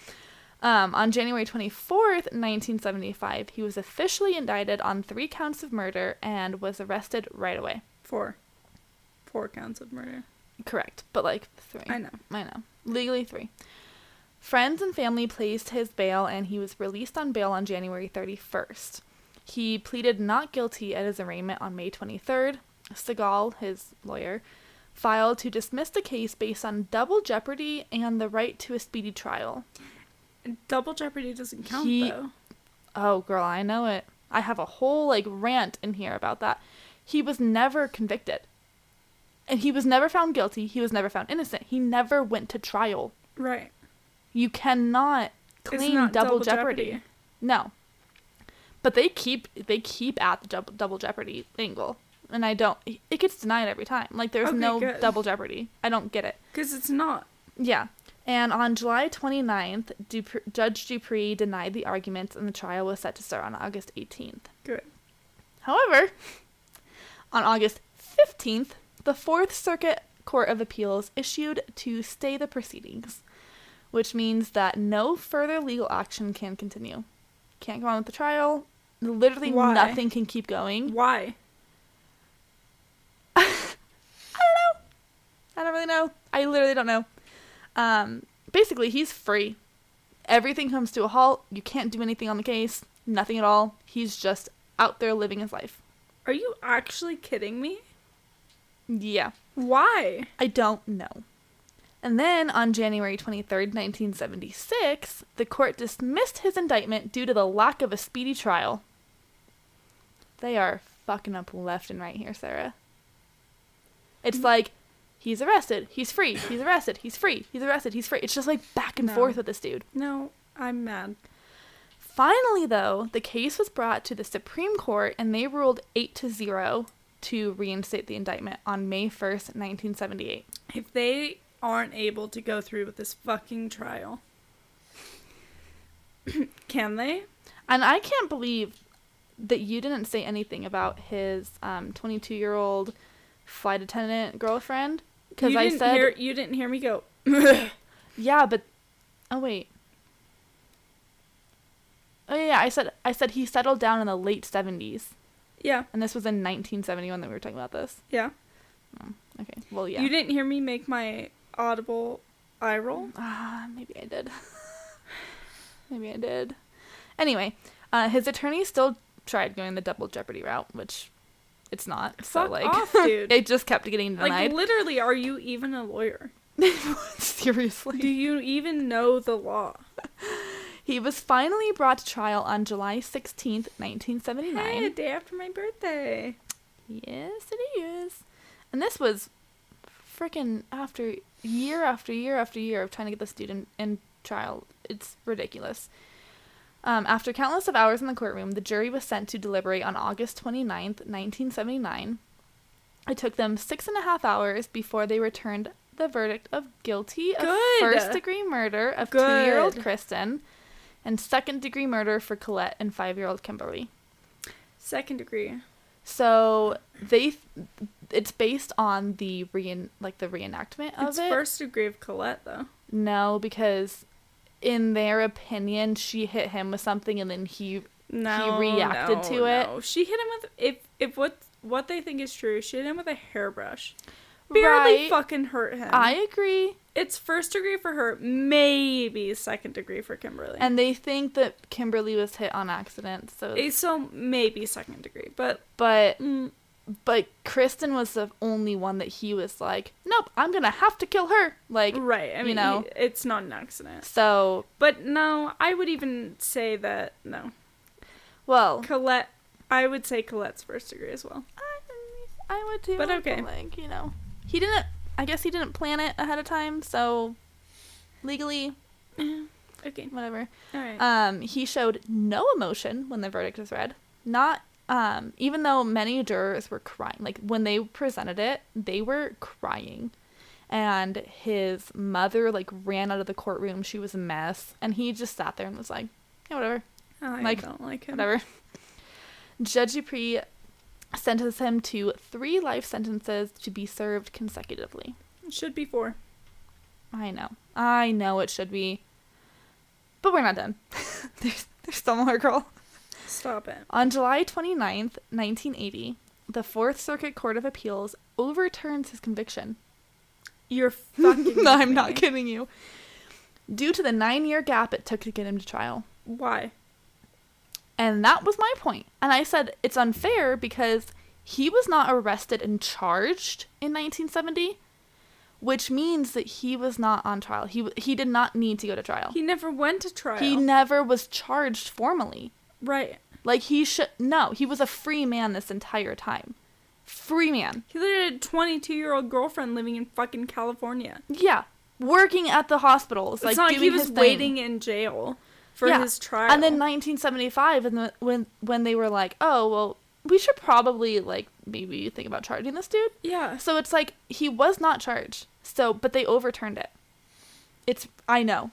Um, on January 24th, 1975, he was officially indicted on three counts of murder and was arrested right away. Four. Four counts of murder. Correct, but like three. I know. I know. Legally three. Friends and family placed his bail and he was released on bail on January 31st. He pleaded not guilty at his arraignment on May 23rd. Segal, his lawyer, filed to dismiss the case based on double jeopardy and the right to a speedy trial. Double jeopardy doesn't count He- though. Oh, girl, I know it. I have a whole like rant in here about that. He was never convicted. And he was never found guilty. He was never found innocent. He never went to trial. Right. You cannot claim not double, jeopardy. No. But they keep they keep at the double, double jeopardy angle. And I don't it gets denied every time. Like there's Okay, no good. double jeopardy. I don't get it. Because it's not. Yeah. And on July 29th, Dupre- Judge Dupree denied the arguments and the trial was set to start on August 18th. Good. However, on August 15th, the Fourth Circuit Court of Appeals issued to stay the proceedings, which means that no further legal action can continue. Can't go on with the trial. Literally Why? nothing can keep going. Why? I don't really know. I literally don't know. Um, basically, he's free. Everything comes to a halt. You can't do anything on the case. Nothing at all. He's just out there living his life. Are you actually kidding me? Yeah. Why? I don't know. And then on January 23rd, 1976, the court dismissed his indictment due to the lack of a speedy trial. They are fucking up left and right here, Sarah. It's mm. like he's arrested, he's free, he's arrested, he's free, he's arrested, he's free. It's just like back and No. forth with this dude. No, I'm mad. Finally, though, the case was brought to the Supreme Court and they ruled 8 to 0 to reinstate the indictment on May 1st, 1978. If they aren't able to go through with this fucking trial, can they? And I can't believe that you didn't say anything about his um 22 year old flight attendant girlfriend because I said hear, you didn't hear me go. yeah, but oh wait. Oh yeah, I said I said he settled down in the late 70s, yeah, and this was in 1971 that we were talking about this. yeah. Okay, well yeah. You didn't hear me make my audible eye roll. Ah, maybe I did. maybe I did. Anyway, uh, his attorney still tried going the double jeopardy route, which it's not. so like, off, dude. it just kept getting denied. Like literally, are you even a lawyer? Seriously. Do you even know the law? He was finally brought to trial on July 16th, 1979. Hey, a day after my birthday. Yes, it is. And this was freaking after year after year after year of trying to get the student in trial. It's ridiculous. Um, after countless of hours in the courtroom, the jury was sent to deliberate on August 29th, 1979. It took them six and a half hours before they returned the verdict of guilty of Good. first degree murder of two year old Kristen and second degree murder for Colette and five year old Kimberly. Second degree. So they, it's based on the rein like the reenactment of It's it. first degree of Colette though. No, because in their opinion, she hit him with something, and then he. No, he reacted no, to it. no. She hit him with if if what what they think is true. She hit him with a hairbrush. Barely Right. fucking hurt him. I agree, It's first degree for her, maybe second degree for Kimberly. and they think that Kimberly was hit on accident. So, Eh, so maybe second degree, but but mm, but Kristen was the only one that he was like, nope, I'm gonna have to kill her. Like, right. I you mean, know. it's not an accident. so But no, I would even say that no, well, Colette. I would say Colette's first degree as well. I, I would too. But okay. like you know, he didn't. I guess he didn't plan it ahead of time, so legally, Okay. whatever. All right. Um, he showed no emotion when the verdict was read. Not um, even though many jurors were crying. Like when they presented it, they were crying. And his mother like ran out of the courtroom. She was a mess, and he just sat there and was like, "Yeah, whatever, I like, don't like him. whatever." Judge Dupree sentenced him to three life sentences to be served consecutively. It should be four. I know, I know it should be, but we're not done. there's there's still more, girl. Stop it. On July 29th, 1980, the Fourth Circuit Court of Appeals overturns his conviction. You're fucking. no, I'm not kidding you. Due to the nine year gap it took to get him to trial. Why? And that was my point. And I said it's unfair because he was not arrested and charged in 1970, which means that he was not on trial. He, he did not need to go to trial. He never went to trial. He never was charged formally. right. Like he should no, he was a free man this entire time. Free man. He literally had a 22 year old girlfriend living in fucking California. Yeah. Working at the hospitals, It's like not like he was waiting in jail for Yeah. his trial. And then 1975 and the, when when they were like, "Oh, well, we should probably like maybe think about charging this dude." yeah. So it's like he was not charged. So, but they overturned it. It's I know.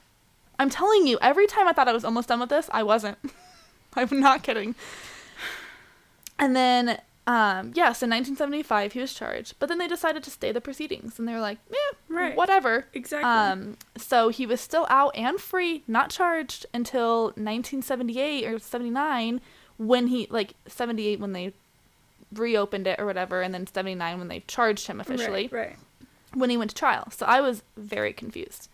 I'm telling you, every time I thought I was almost done with this, I wasn't. I'm not kidding. And then um yeah, so 1975 he was charged, but then they decided to stay the proceedings and they were like, "Eh, Right. whatever." Exactly. Um so he was still out and free, not charged until 1978 or 79 when he like 78 when they reopened it or whatever and then 79 when they charged him officially Right. right. when he went to trial. So I was very confused.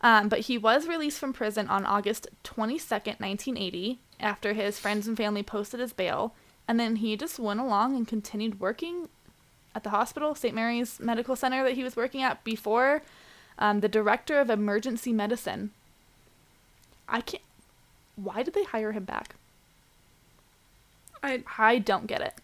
Um, but he was released from prison on August 22nd, 1980, after his friends and family posted his bail. And then he just went along and continued working at the hospital, St. Mary's Medical Center that he was working at before, um, the director of emergency medicine. I can't. Why did they hire him back? I I don't get it.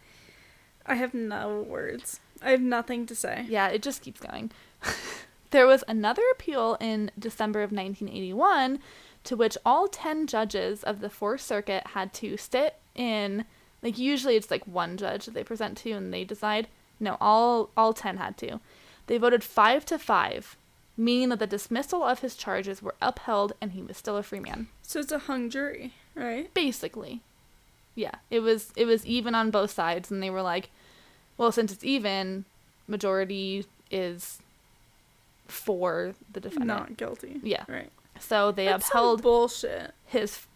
I have no words. I have nothing to say. Yeah, it just keeps going. there was another appeal in December of 1981 to which all 10 judges of the Fourth Circuit had to sit in like usually it's like one judge that they present to and they decide. No, all all 10 had to. They voted 5 to 5, meaning that the dismissal of his charges were upheld and he was still a free man. So it's a hung jury, right? Basically. Yeah, it was it was even on both sides and they were like, well, since it's even, majority is for the defendant. Not guilty. Yeah. Right. So they That's upheld bullshit. his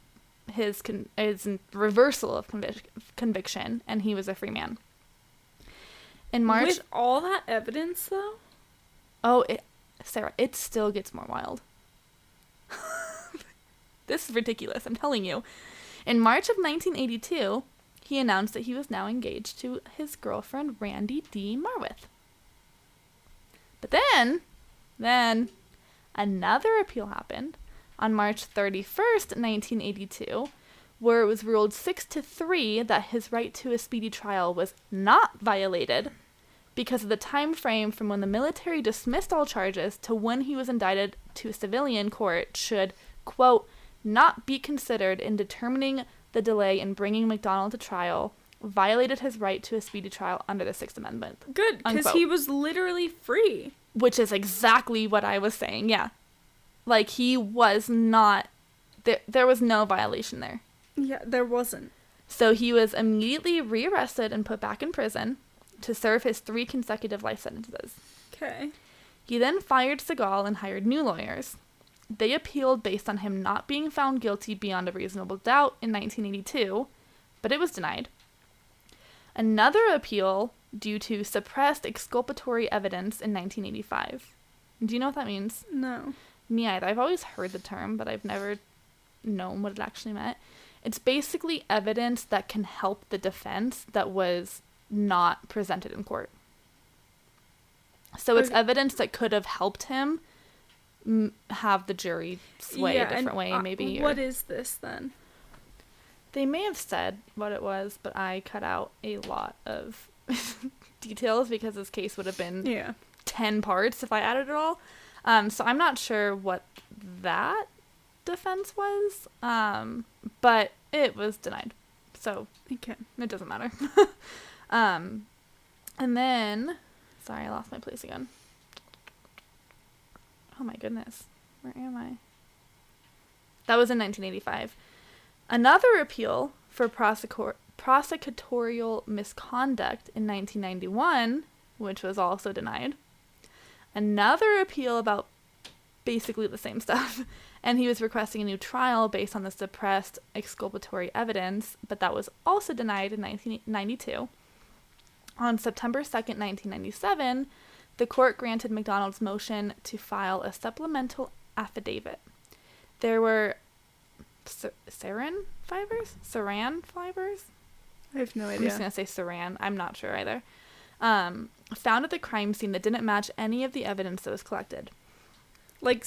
his con- his reversal of convic- conviction, and he was a free man. In March, With all that evidence, though. oh, it, Sarah, it still gets more wild. this is ridiculous. I'm telling you. In March of 1982, he announced that he was now engaged to his girlfriend Randy D. Markwith. But then, then another appeal happened on March 31st, 1982, where it was ruled 6 to 3 that his right to a speedy trial was not violated because of the time frame from when the military dismissed all charges to when he was indicted to a civilian court should quote not be considered in determining the delay in bringing MacDonald to trial violated his right to a speedy trial under the 6th amendment Good, because he was literally free. which is exactly what I was saying. Yeah. Like he was not there there was no violation there. Yeah, there wasn't. So he was immediately rearrested and put back in prison to serve his 3 consecutive life sentences. Okay. He then fired Segal and hired new lawyers. They appealed based on him not being found guilty beyond a reasonable doubt in 1982, but it was denied. Another appeal due to suppressed exculpatory evidence in 1985. Do you know what that means? No. Me either. I've always heard the term, but I've never known what it actually meant. It's basically evidence that can help the defense that was not presented in court. So it's Okay. evidence that could have helped him m- have the jury sway Yeah, a different way, uh, maybe. What or- is this then? they may have said what it was, but I cut out a lot of details because this case would have been Yeah. 10 parts if I added it all. Um, so I'm not sure what that defense was, um, but it was denied. So Okay. it doesn't matter. um, and then, sorry, I lost my place again. Oh my goodness. Where am I? That was in 1985. Another appeal for prosecor- prosecutorial misconduct in 1991, which was also denied. Another appeal about basically the same stuff. And he was requesting a new trial based on the suppressed exculpatory evidence, but that was also denied in 1992. On September 2nd, 1997, the court granted MacDonald's motion to file a supplemental affidavit. There were sa- sarin fibers? Saran fibers? I have no idea. I'm just going to say saran. I'm not sure either. Um, found at the crime scene that didn't match any of the evidence that was collected. Like,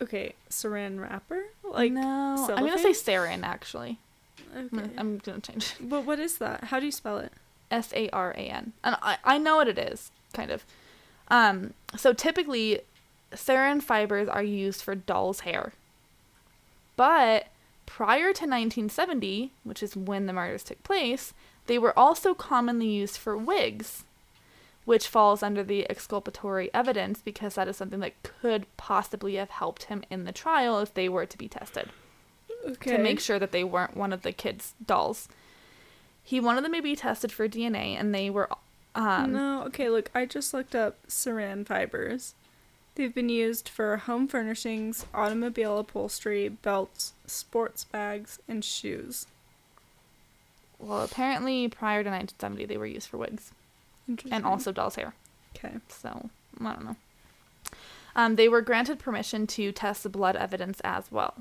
okay, saran wrapper? Like, no, I'm going to say cellophane? sarin actually. I'm okay. gonna- I'm going to change it. But what is that? How do you spell it? S A R A N. And I, I know what it is, kind of. Um, so typically, sarin fibers are used for doll's hair. But prior to 1970, which is when the murders took place, they were also commonly used for wigs, which falls under the exculpatory evidence because that is something that could possibly have helped him in the trial if they were to be tested Okay. to make sure that they weren't one of the kids' dolls. He wanted them to be tested for DNA, and they were. Um, no, okay, look, I just looked up saran fibers. They've been used for home furnishings, automobile upholstery, belts, sports bags, and shoes. Well, apparently, prior to 1970, they were used for wigs. And also doll's hair. Okay. So I don't know. Um, they were granted permission to test the blood evidence as well.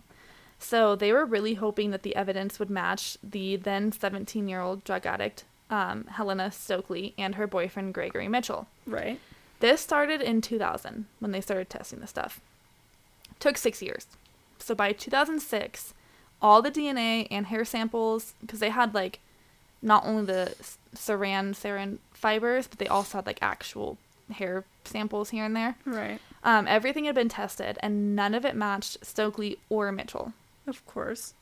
So they were really hoping that the evidence would match the then 17 year old drug addict um, Helena Stoeckley and her boyfriend Gregory Mitchell. Right. This started in 2000 when they started testing the stuff. Took six years. So by 2006, all the DNA and hair samples, because they had like not only the saran sarin fibers, but they also had like actual hair samples here and there. Right. Um, everything had been tested, and none of it matched Stoeckley or Mitchell. Of course.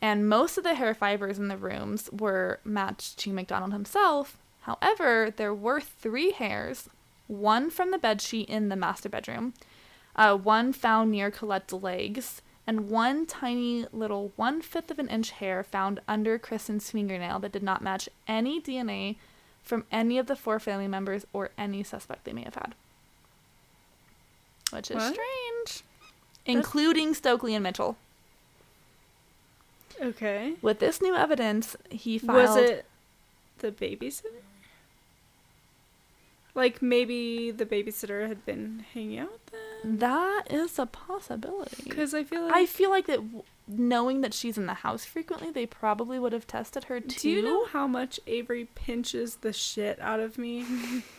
And most of the hair fibers in the rooms were matched to MacDonald himself. However, there were three hairs one from the bedsheet in the master bedroom, uh, one found near Colette's legs, and one tiny little one fifth of an inch hair found under Kristen's fingernail that did not match any DNA from any of the four family members or any suspect they may have had. Which is What? strange. Including Stoeckley and Mitchell. Okay. With this new evidence, he filed. Was it the babysitter? Like maybe the babysitter had been hanging out with them? That is a possibility. Because I feel like. I feel like that, knowing that she's in the house frequently, they probably would have tested her too. Do you know how much Avery pinches the shit out of me?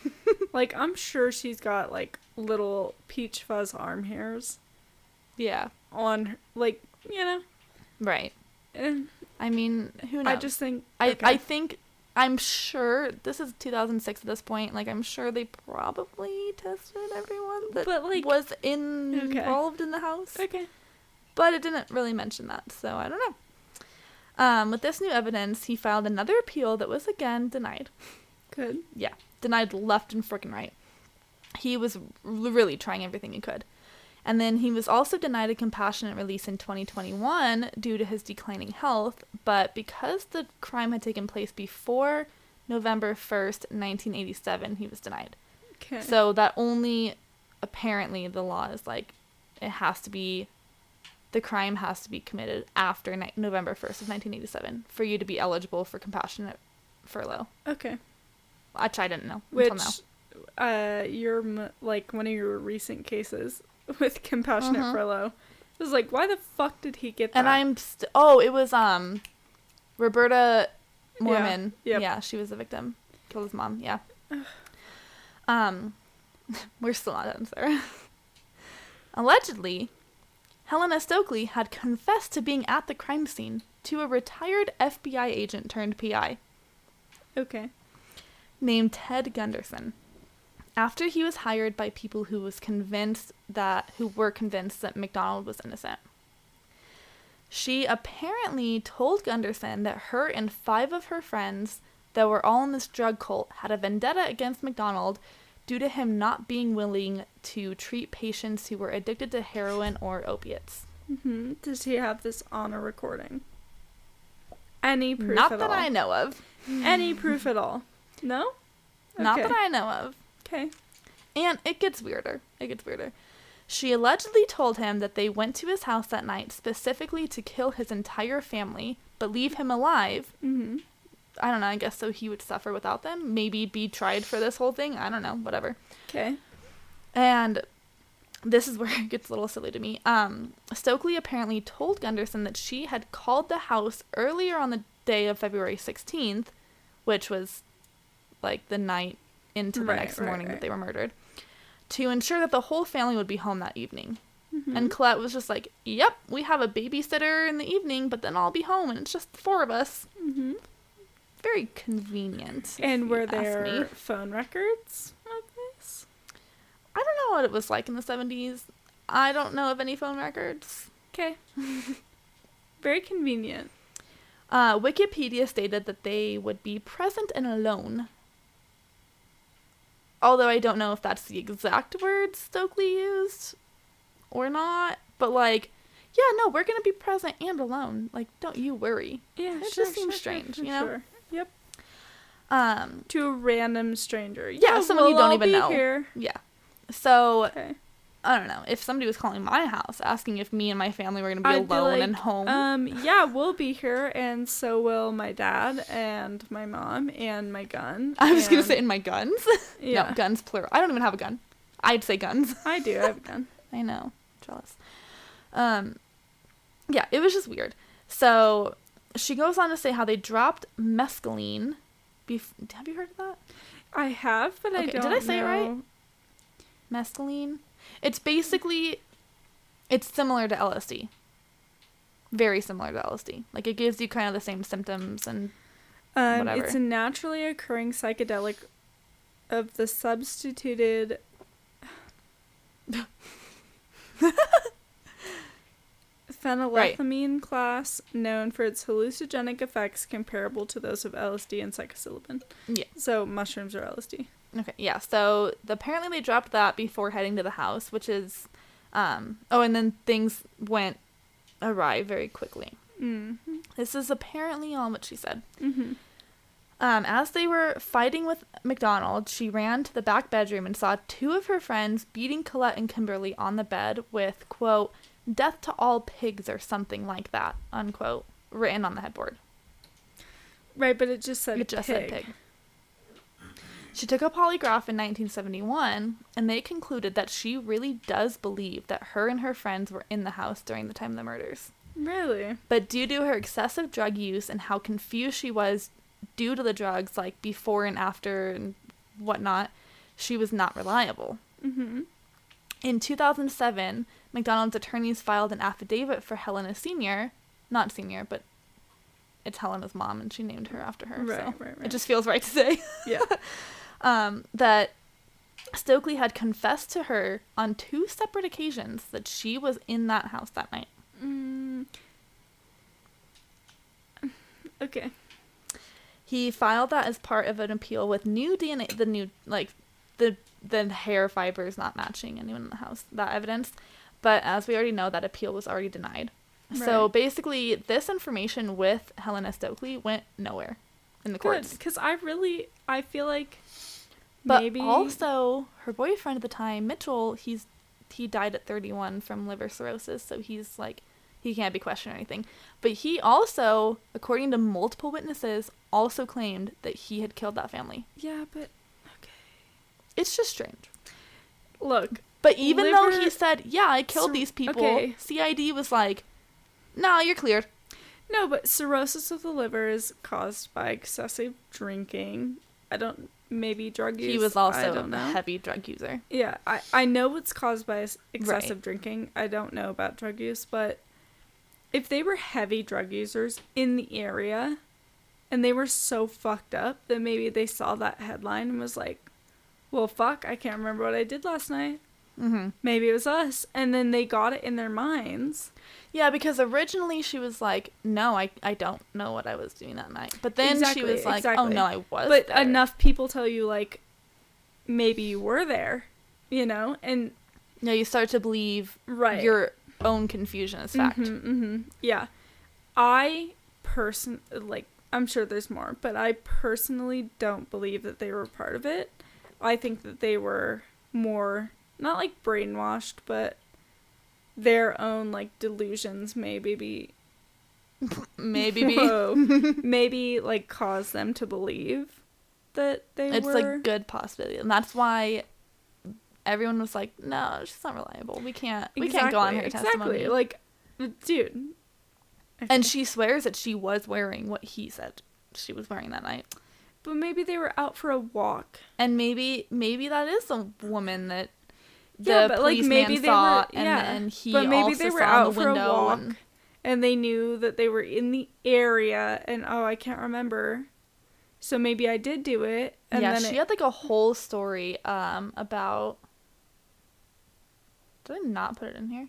like, I'm sure she's got, like, little peach fuzz arm hairs Yeah, on her. Like, you know? right. eh, I mean, who knows? I just think. I, okay. I think, I'm sure this is 2006 at this point. Like, I'm sure they probably tested everyone that But, like- was in, Okay. involved in the house. Okay. But it didn't really mention that, so I don't know. Um, with this new evidence, he filed another appeal that was again denied. Good. yeah, denied left and freaking right. He was really trying everything he could. And then he was also denied a compassionate release in 2021 due to his declining health, but because the crime had taken place before November 1st, 1987, he was denied. Okay. So that only apparently the law is like it has to be the crime has to be committed after ni- November 1st of 1987 for you to be eligible for compassionate furlough. okay. Which I didn't know Which, until now. uh, your, like, one of your recent cases with compassionate Mhm. furlough. It was like, why the fuck did he get that? And I'm st- oh, it was um Roberta Mormon. yep. Yeah, she was the victim. Killed his mom. Yeah. um, we're still not done, Sarah. Allegedly, Helena Stoeckley had confessed to being at the crime scene to a retired FBI agent turned PI Okay. named Ted Gunderson. after he was hired by people who was convinced that who were convinced that MacDonald was innocent. She apparently told Gunderson that her and five of her friends that were all in this drug cult had a vendetta against MacDonald due to him not being willing to treat patients who were addicted to heroin or opiates. hmm Does he have this on a recording? Any proof not at that all? I know of. Any proof at all? No? Not that I know of. Okay. And it gets weirder. It gets weirder. She allegedly told him that they went to his house that night specifically to kill his entire family, but leave him alive. Mm-hmm. I don't know, I guess so he would suffer without them. Maybe be tried for this whole thing. I don't know, whatever. Okay. And this is where it gets a little silly to me. Um, Stoeckley apparently told Gunderson that she had called the house earlier on the day of February 16th, which was like the night into the Right, next right, morning right. that they were murdered, to ensure that the whole family would be home that evening. Mhm. And Colette was just like, Yep, we have a babysitter in the evening, but then I'll be home and it's just the four of us. Mhm. Very convenient. And were there phone records of this? I don't know what it was like in the 70s. I don't know of any phone records. Okay. Very convenient. Uh, Wikipedia stated that they would be present and alone. Although I don't know if that's the exact words Stoeckley used or not. But, like, yeah, no, we're going to be present and alone. Like, don't you worry. Yeah, It sure, just seems sure, strange, sure, you know? Yep. Um, To a random stranger. Yeah, someone you we'll don't even know. Here. yeah. So, Okay. I don't know. If somebody was calling my house asking if me and my family were going to be I'd be alone like, and home. Um, yeah, we'll be here, and so will my dad and my mom and my gun. I was going to say in my guns. yeah, No, guns plural. I don't even have a gun. I'd say guns. I do. I have a gun. I know. Jealous. Um yeah, it was just weird. So she goes on to say how they dropped mescaline. Bef- have you heard of that? I have, but I Okay, did don't. I say it right? Mescaline. It's basically it's similar to LSD. Very similar to LSD. Like it gives you kind of the same symptoms and Um, Whatever. it's a naturally occurring psychedelic of the substituted. Phenylethamine class, known for its hallucinogenic effects comparable to those of LSD and psilocybin. yeah. So mushrooms or LSD. Okay, yeah. So the, apparently they dropped that before heading to the house, which is, um. Oh, and then things went awry very quickly. Mm-hmm. This is apparently all what she said. Mm-hmm. Um, as they were fighting with MacDonald, she ran to the back bedroom and saw two of her friends beating Colette and Kimberly on the bed with quote "Death to all pigs" or something like that unquote written on the headboard. Right, but it just said It just pig. said pig. She took a polygraph in 1971, and they concluded that she really does believe that her and her friends were in the house during the time of the murders. Really? But due to her excessive drug use and how confused she was due to the drugs, like before and after and whatnot, she was not reliable. Mm-hmm. In 2007, MacDonald's attorneys filed an affidavit for Helena Sr., not Sr., but it's Helena's mom, and she named her after her. Right, so right, right. It just feels right to say. Yeah. um, that Stoeckley had confessed to her on two separate occasions that she was in that house that night. Mm. Okay. He filed that as part of an appeal with new DNA, the new like the the hair fibers not matching anyone in the house, that evidence. But as we already know, that appeal was already denied. Right. So basically, this information with Helena Stoeckley went nowhere in the Good, courts. because I really, I feel like But maybe also, her boyfriend at the time, Mitchell, he's he died at 31 from liver cirrhosis, so he's like he can't be questioned or anything. But he also, according to multiple witnesses, also claimed that he had killed that family. Yeah, but okay. It's just strange. look, But even though he said, "Yeah, I killed Cir- these people," okay. CID was like, "No, you're cleared." no, but cirrhosis of the liver is caused by excessive drinking. I don't, maybe drug use. He was also a heavy drug user. Yeah, I, I know it's caused by excessive drinking. I don't know about drug use, but if they were heavy drug users in the area and they were so fucked up that maybe they saw that headline and was like, well, fuck, I can't remember what I did last night. Mm-hmm. Maybe it was us. And then they got it in their minds. Yeah, because originally she was like, "No, I, I don't know what I was doing that night." But then Exactly, she was like, "Oh no, I was." but there." enough people tell you, like, maybe you were there, you know? And, Yeah, you start to believe right. your own confusion is fact. hmm hmm Yeah. I person like I'm sure there's more, but I personally don't believe that they were part of it. I think that they were more not like brainwashed, but their own like delusions maybe be Maybe be. Whoa. maybe like cause them to believe that they were it's were like good possibility, and that's why everyone was like, "No, she's not reliable. We can't. We can't go on her Exactly, testimony." Like dude. And she swears that she was wearing what he said she was wearing that night. but maybe they were out for a walk. And maybe maybe that is a woman that the Yeah, but, like, maybe they saw, were- and yeah, then he but maybe also they were out the for a walk. and- and they knew that they were in the area and oh i can't remember so maybe i did do it and yeah, then she it, had like a whole story um about. Did I not put it in here?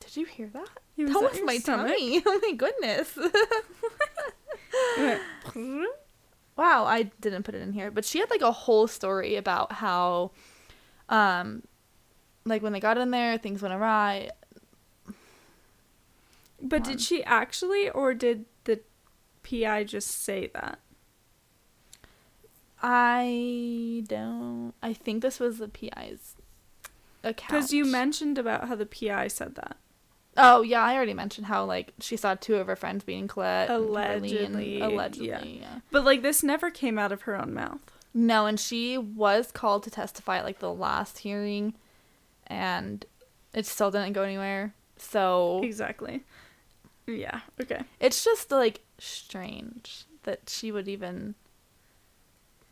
Did you hear that? Was that was my stomach. tummy. Oh my goodness. Wow, I didn't put it in here, but she had like a whole story about how, um, like when they got in there, things went awry. but did she actually or did the pi just say that I don't. I think this was the PI's account. because you mentioned about how the pi said that Oh yeah, I already mentioned how like she saw two of her friends beating Colette. Kimberly, and- Allegedly, allegedly, yeah. yeah. but like this never came out of her own mouth No, and she was called to testify at like the last hearing, and it still didn't go anywhere. So exactly yeah okay it's just like strange that she would even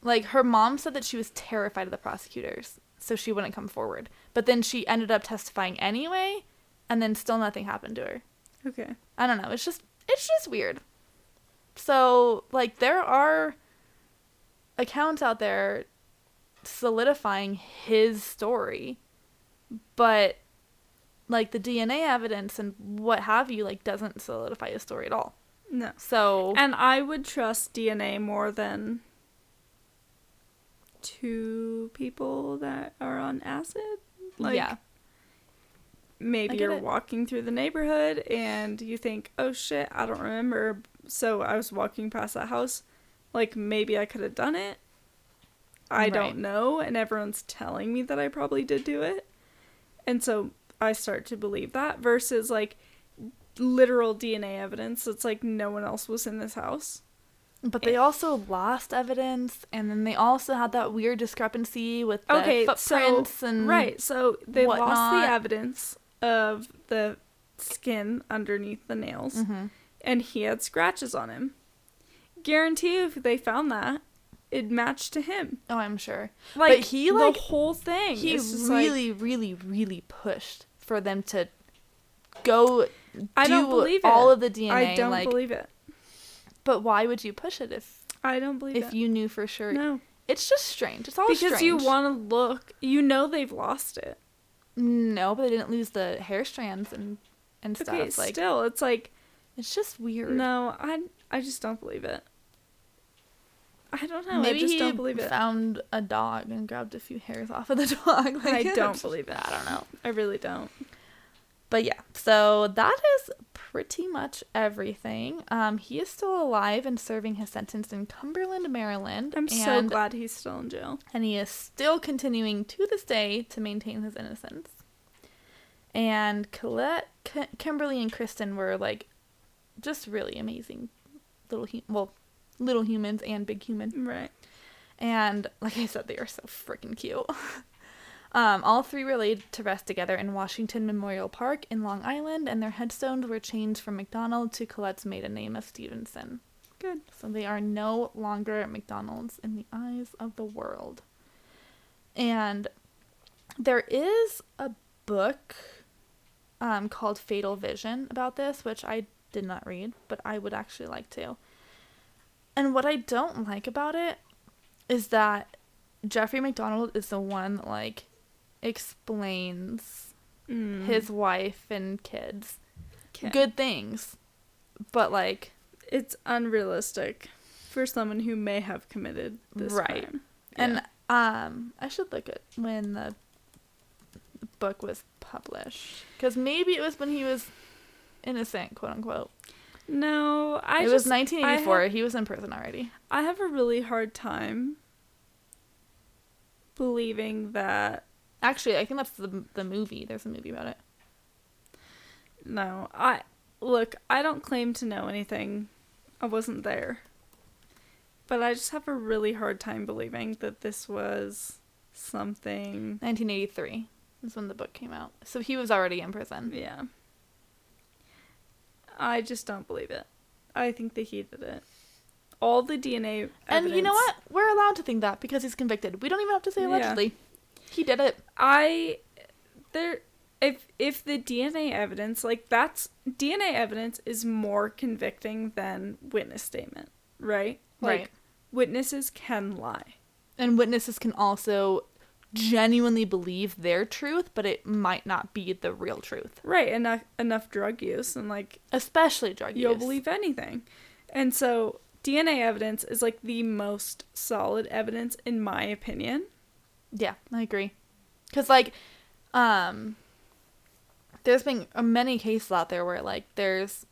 like her mom said that she was terrified of the prosecutors so she wouldn't come forward but then she ended up testifying anyway and then still nothing happened to her. Okay. I don't know. It's just it's just weird. So like there are accounts out there solidifying his story but like the dna evidence and what have you like doesn't solidify his story at all. No. So and i would trust dna more than two people that are on acid? Like yeah maybe you're it. walking through the neighborhood and you think, oh shit, I don't remember. So I was walking past that house. Like maybe I could have done it. I Right. don't know. And everyone's telling me that I probably did do it. And so I start to believe that versus like literal DNA evidence. It's like no one else was in this house. But eh. they also lost evidence, and then they also had that weird discrepancy with the Okay, footprints so and right. So they lost the evidence of the skin underneath the nails. hmm and he had scratches on him. Guarantee if they found that, it matched to him. Oh, I'm sure. Like he, like- the whole thing. He just like- really, really, really pushed for them to go I do don't believe all it. of the DNA. I don't like, believe it. But why would you push it if I don't believe if it. you knew for sure? no, It's just strange. It's all because you want to look. You know they've lost it. No, but they didn't lose the hair strands and and stuff. Okay, like still, it's like it's just weird. no. I I just don't believe it. I don't know. Maybe I just he don't believe it. found a dog and grabbed a few hairs off of the dog. I don't believe it. I don't know. I really don't. But yeah, so that is pretty much everything. Um, he is still alive and serving his sentence in Cumberland, Maryland. I'm so glad he's still in jail. and he is still continuing to this day to maintain his innocence. And Colette, Ki- Kimberly, and Kristen were like just really amazing little, hu- well, little humans and big human. Right. And like I said, they are so freaking cute. um, all three were laid to rest together in Washington Memorial Park in Long Island, and their headstones were changed from MacDonald to Colette's maiden name of Stevenson. Good. So they are no longer MacDonald's in the eyes of the world. And there is a book um, called Fatal Vision about this, which I did not read, but I would actually like to. And what I don't like about it is that Jeffrey McDonald is the one like explains Mm. his wife and kids Okay. good things. But like It's unrealistic for someone who may have committed this Right. crime. and um I should look at when the book was published cuz maybe it was when he was innocent, quote unquote. no, I it just was 1984. Have, he was in prison already. I have a really hard time believing that Actually, I think that's the the movie. There's a movie about it. no, I look, I don't claim to know anything. I wasn't there. But I just have a really hard time believing that this was something 1983 is when the book came out. So he was already in prison. Yeah. I just don't believe it. I think that he did it. All the DNA And you know what? We're allowed to think that because he's convicted. We don't even have to say Yeah. He did it. I there if if the DNA evidence like that's DNA evidence is more convicting than witness statement, right? Like Right. witnesses can lie. And witnesses can also genuinely believe their truth, but it might not be the real truth. Right, enough enough drug use and like Especially drug use you'll believe anything. And so DNA evidence is like the most solid evidence in my opinion. Yeah, I agree. Cuz like um there's been many cases out there where like there's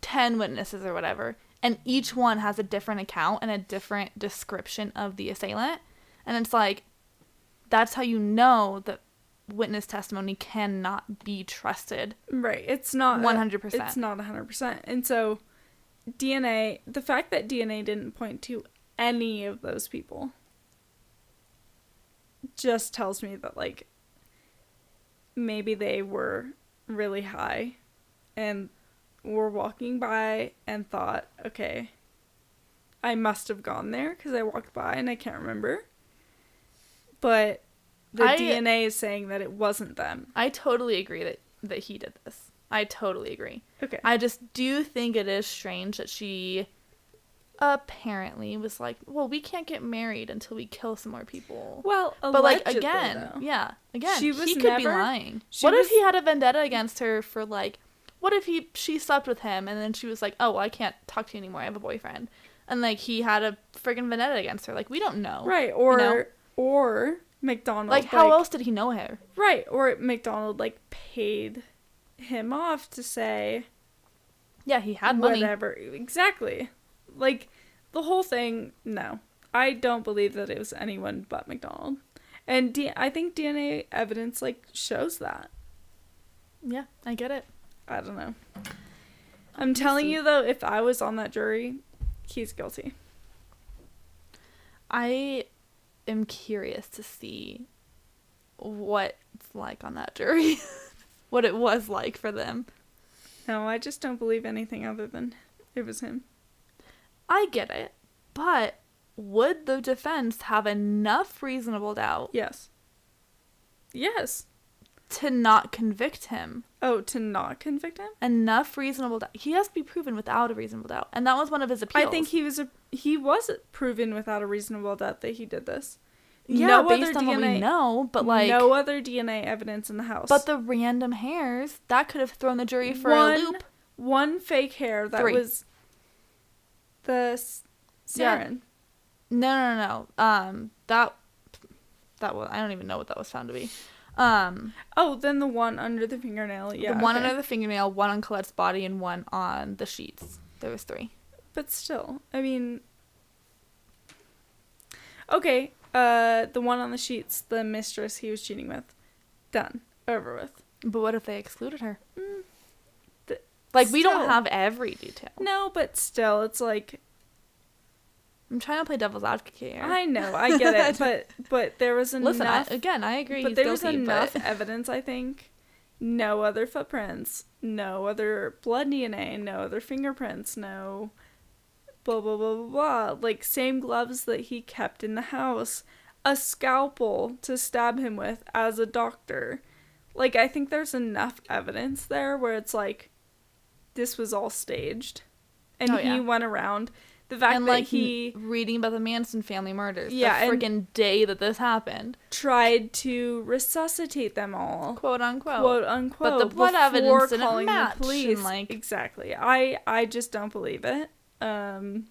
10 witnesses or whatever and each one has a different account and a different description of the assailant and it's like that's how you know that witness testimony cannot be trusted Right. It's not 100%. It's not 100%. And so DNA, the fact that DNA didn't point to any of those people just tells me that like maybe they were really high and were walking by and thought, "Okay, I must have gone there because I walked by and I can't remember." But the I- DNA is saying that it wasn't them. i totally agree that that he did this i totally agree Okay. I just do think it is strange that she apparently was like, "Well, we can't get married until we kill some more people." Well, but like again, though. yeah, again, She was he could be lying. What if he had a vendetta against her for like, what if he she slept with him and then she was like, "Oh, well, I can't talk to you anymore. I have a boyfriend," and like he had a friggin' vendetta against her. Like we don't know, right? Or know? or MacDonald, Like how else did he know her? Right, or MacDonald like paid him off to say Yeah, he had money. whatever. Exactly, like the whole thing. No, I don't believe that it was anyone but MacDonald, and D- I think DNA evidence like shows that. Yeah, I get it. I don't know. I'm telling you though, if I was on that jury, he's guilty. I am curious to see what it's like on that jury. what it was like for them. No, I just don't believe anything other than it was him. I get it. But would the defense have enough reasonable doubt Yes. Yes. to not convict him? Oh, to not convict him? Enough reasonable doubt. He has to be proven without a reasonable doubt. And that was one of his appeals. I think he was a he was proven without a reasonable doubt that he did this. yeah, no based other on what we DNA know, but like no other DNA evidence in the house. but the random hairs, that could have thrown the jury for one, a loop. One fake hair that Three. was the s- Yeah. No, no, no. no. Um, that that was I don't even know what that was found to be. Um, Oh, then the one under the fingernail. Yeah. the one okay. under the fingernail, one on Colette's body, and one on the sheets. There was three. But still, I mean. Okay, uh, the one on the sheets, the mistress he was cheating with, done, over with. But what if they excluded her? Mm, Like we don't have every detail. No, but still, it's like I'm trying to play devil's advocate here. I know, I get it, but but there was enough. Listen, I, again, I agree. but there was guilty, enough but- evidence, I think. No other footprints, no other blood DNA, no other fingerprints, no blah blah blah blah blah. Like same gloves that he kept in the house, a scalpel to stab him with as a doctor. Like I think there's enough evidence there where it's like this was all staged. And Oh, he yeah. went around The fact and that like he reading about the Manson family murders. Yeah, the freaking day that this happened, tried to resuscitate them all. quote unquote. quote unquote. But the blood evidence didn't calling match, the police. like- exactly. I I just don't believe it. Um,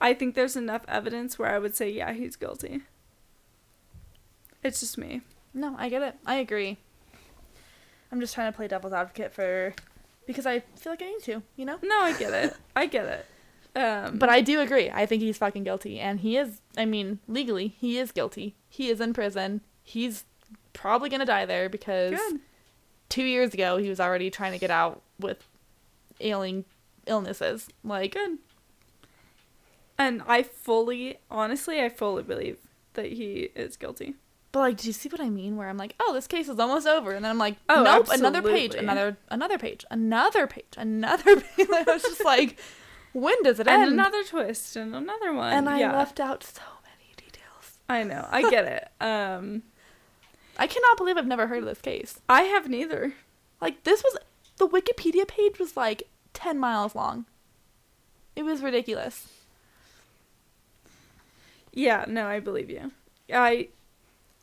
I think there's enough evidence where I would say yeah he's guilty. It's just me. No, I get it. I agree. I'm just trying to play devil's advocate for because I feel like I need to, you know. No, I get it. I get it. Um, But I do agree. I think he's fucking guilty, and he is. I mean, legally, he is guilty. He is in prison. He's probably gonna die there because good. two years ago he was already trying to get out with ailing illnesses. Like, Good. And I fully, honestly, I fully believe that he is guilty. But like, do you see what I mean? Where I'm like, oh, this case is almost over, and then I'm like, Oh, nope, another page, another, another page, another page, another page. I was just like, when does it And end? another twist and another one. and I left out so many details. I know. I get it. Um, I cannot believe I've never heard of this case. I have neither. Like this was the Wikipedia page was like 10 miles long. It was ridiculous. Yeah, no, I believe you. I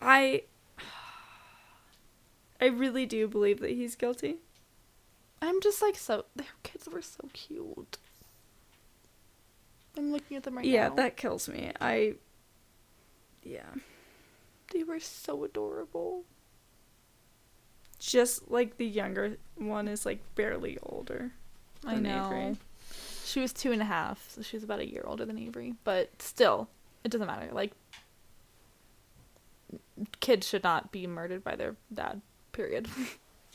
I I really do believe that he's guilty. I'm just like so their kids were so cute. I'm looking at them right yeah, now. that kills me. I yeah. they were so adorable. Just like the younger one is like barely older. I know. Avery. She was two and a half, so she was about a year older than Avery. But still, it doesn't matter. Like kids should not be murdered by their dad. Period.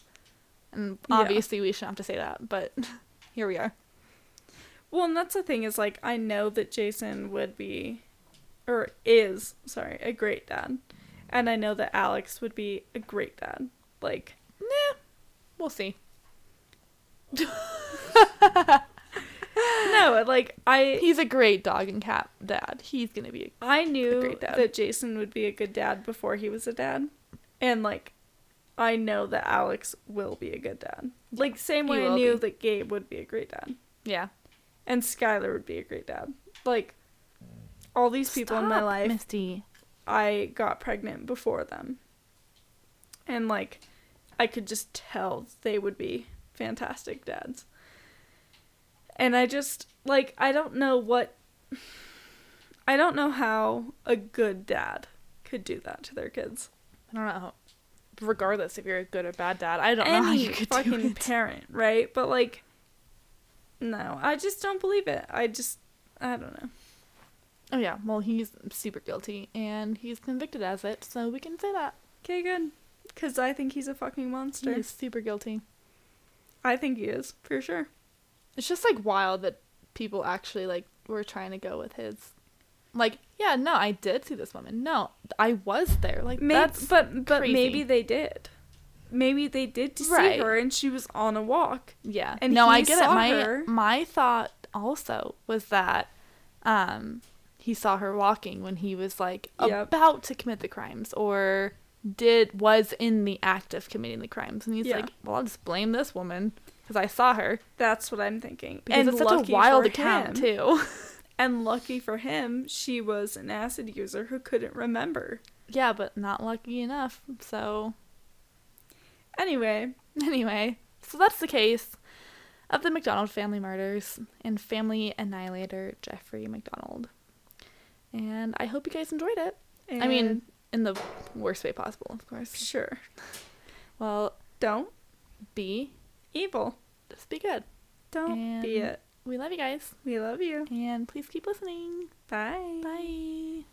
and Yeah. obviously, we shouldn't have to say that, but here we are. Well, and that's the thing is like I know that Jason would be or is, sorry, a great dad. And I know that Alex would be a great dad. Like Nah, we'll see. no, like I He's a great dog and cat dad. He's gonna be. I knew great dad. that Jason would be a good dad before he was a dad. And like I know that Alex will be a good dad. Like same way I knew be. that Gabe would be a great dad. Yeah. And Skylar would be a great dad. Like all these people in my life Misty. I got pregnant before them. And like I could just tell they would be fantastic dads. And I just like I don't know what I don't know how a good dad could do that to their kids. I don't know. Regardless if you're a good or bad dad, I don't know how you could fucking do it. parent, right? But like no, I just don't believe it. I just I don't know. Oh yeah, well he's super guilty and he's convicted as it, so we can say that Okay, good. Cuz I think he's a fucking monster. He's super guilty. I think he is, for sure. It's just like wild that people actually like were trying to go with his. Like, yeah, no, I did see this woman. No, I was there. Like, Maybe, that's but but crazy. maybe they did. Maybe they did to Right. see her, and she was on a walk. yeah. and no, I get it. My her. my thought also was that, um, he saw her walking when he was like Yep. about to commit the crimes or did was in the act of committing the crimes, and he's Yeah. like, well, I'll just blame this woman because I saw her. That's what I'm thinking. Because and it's such a wild account him, too. And lucky for him, she was an acid user who couldn't remember. yeah, but not lucky enough. So Anyway, Anyway, so that's the case of the MacDonald family murders and family annihilator Jeffrey MacDonald. And I hope you guys enjoyed it. I mean, in the worst way possible, of course. sure. Well, Don't be evil. Just be good. Don't be it. We love you guys. We love you. And please keep listening. Bye. Bye.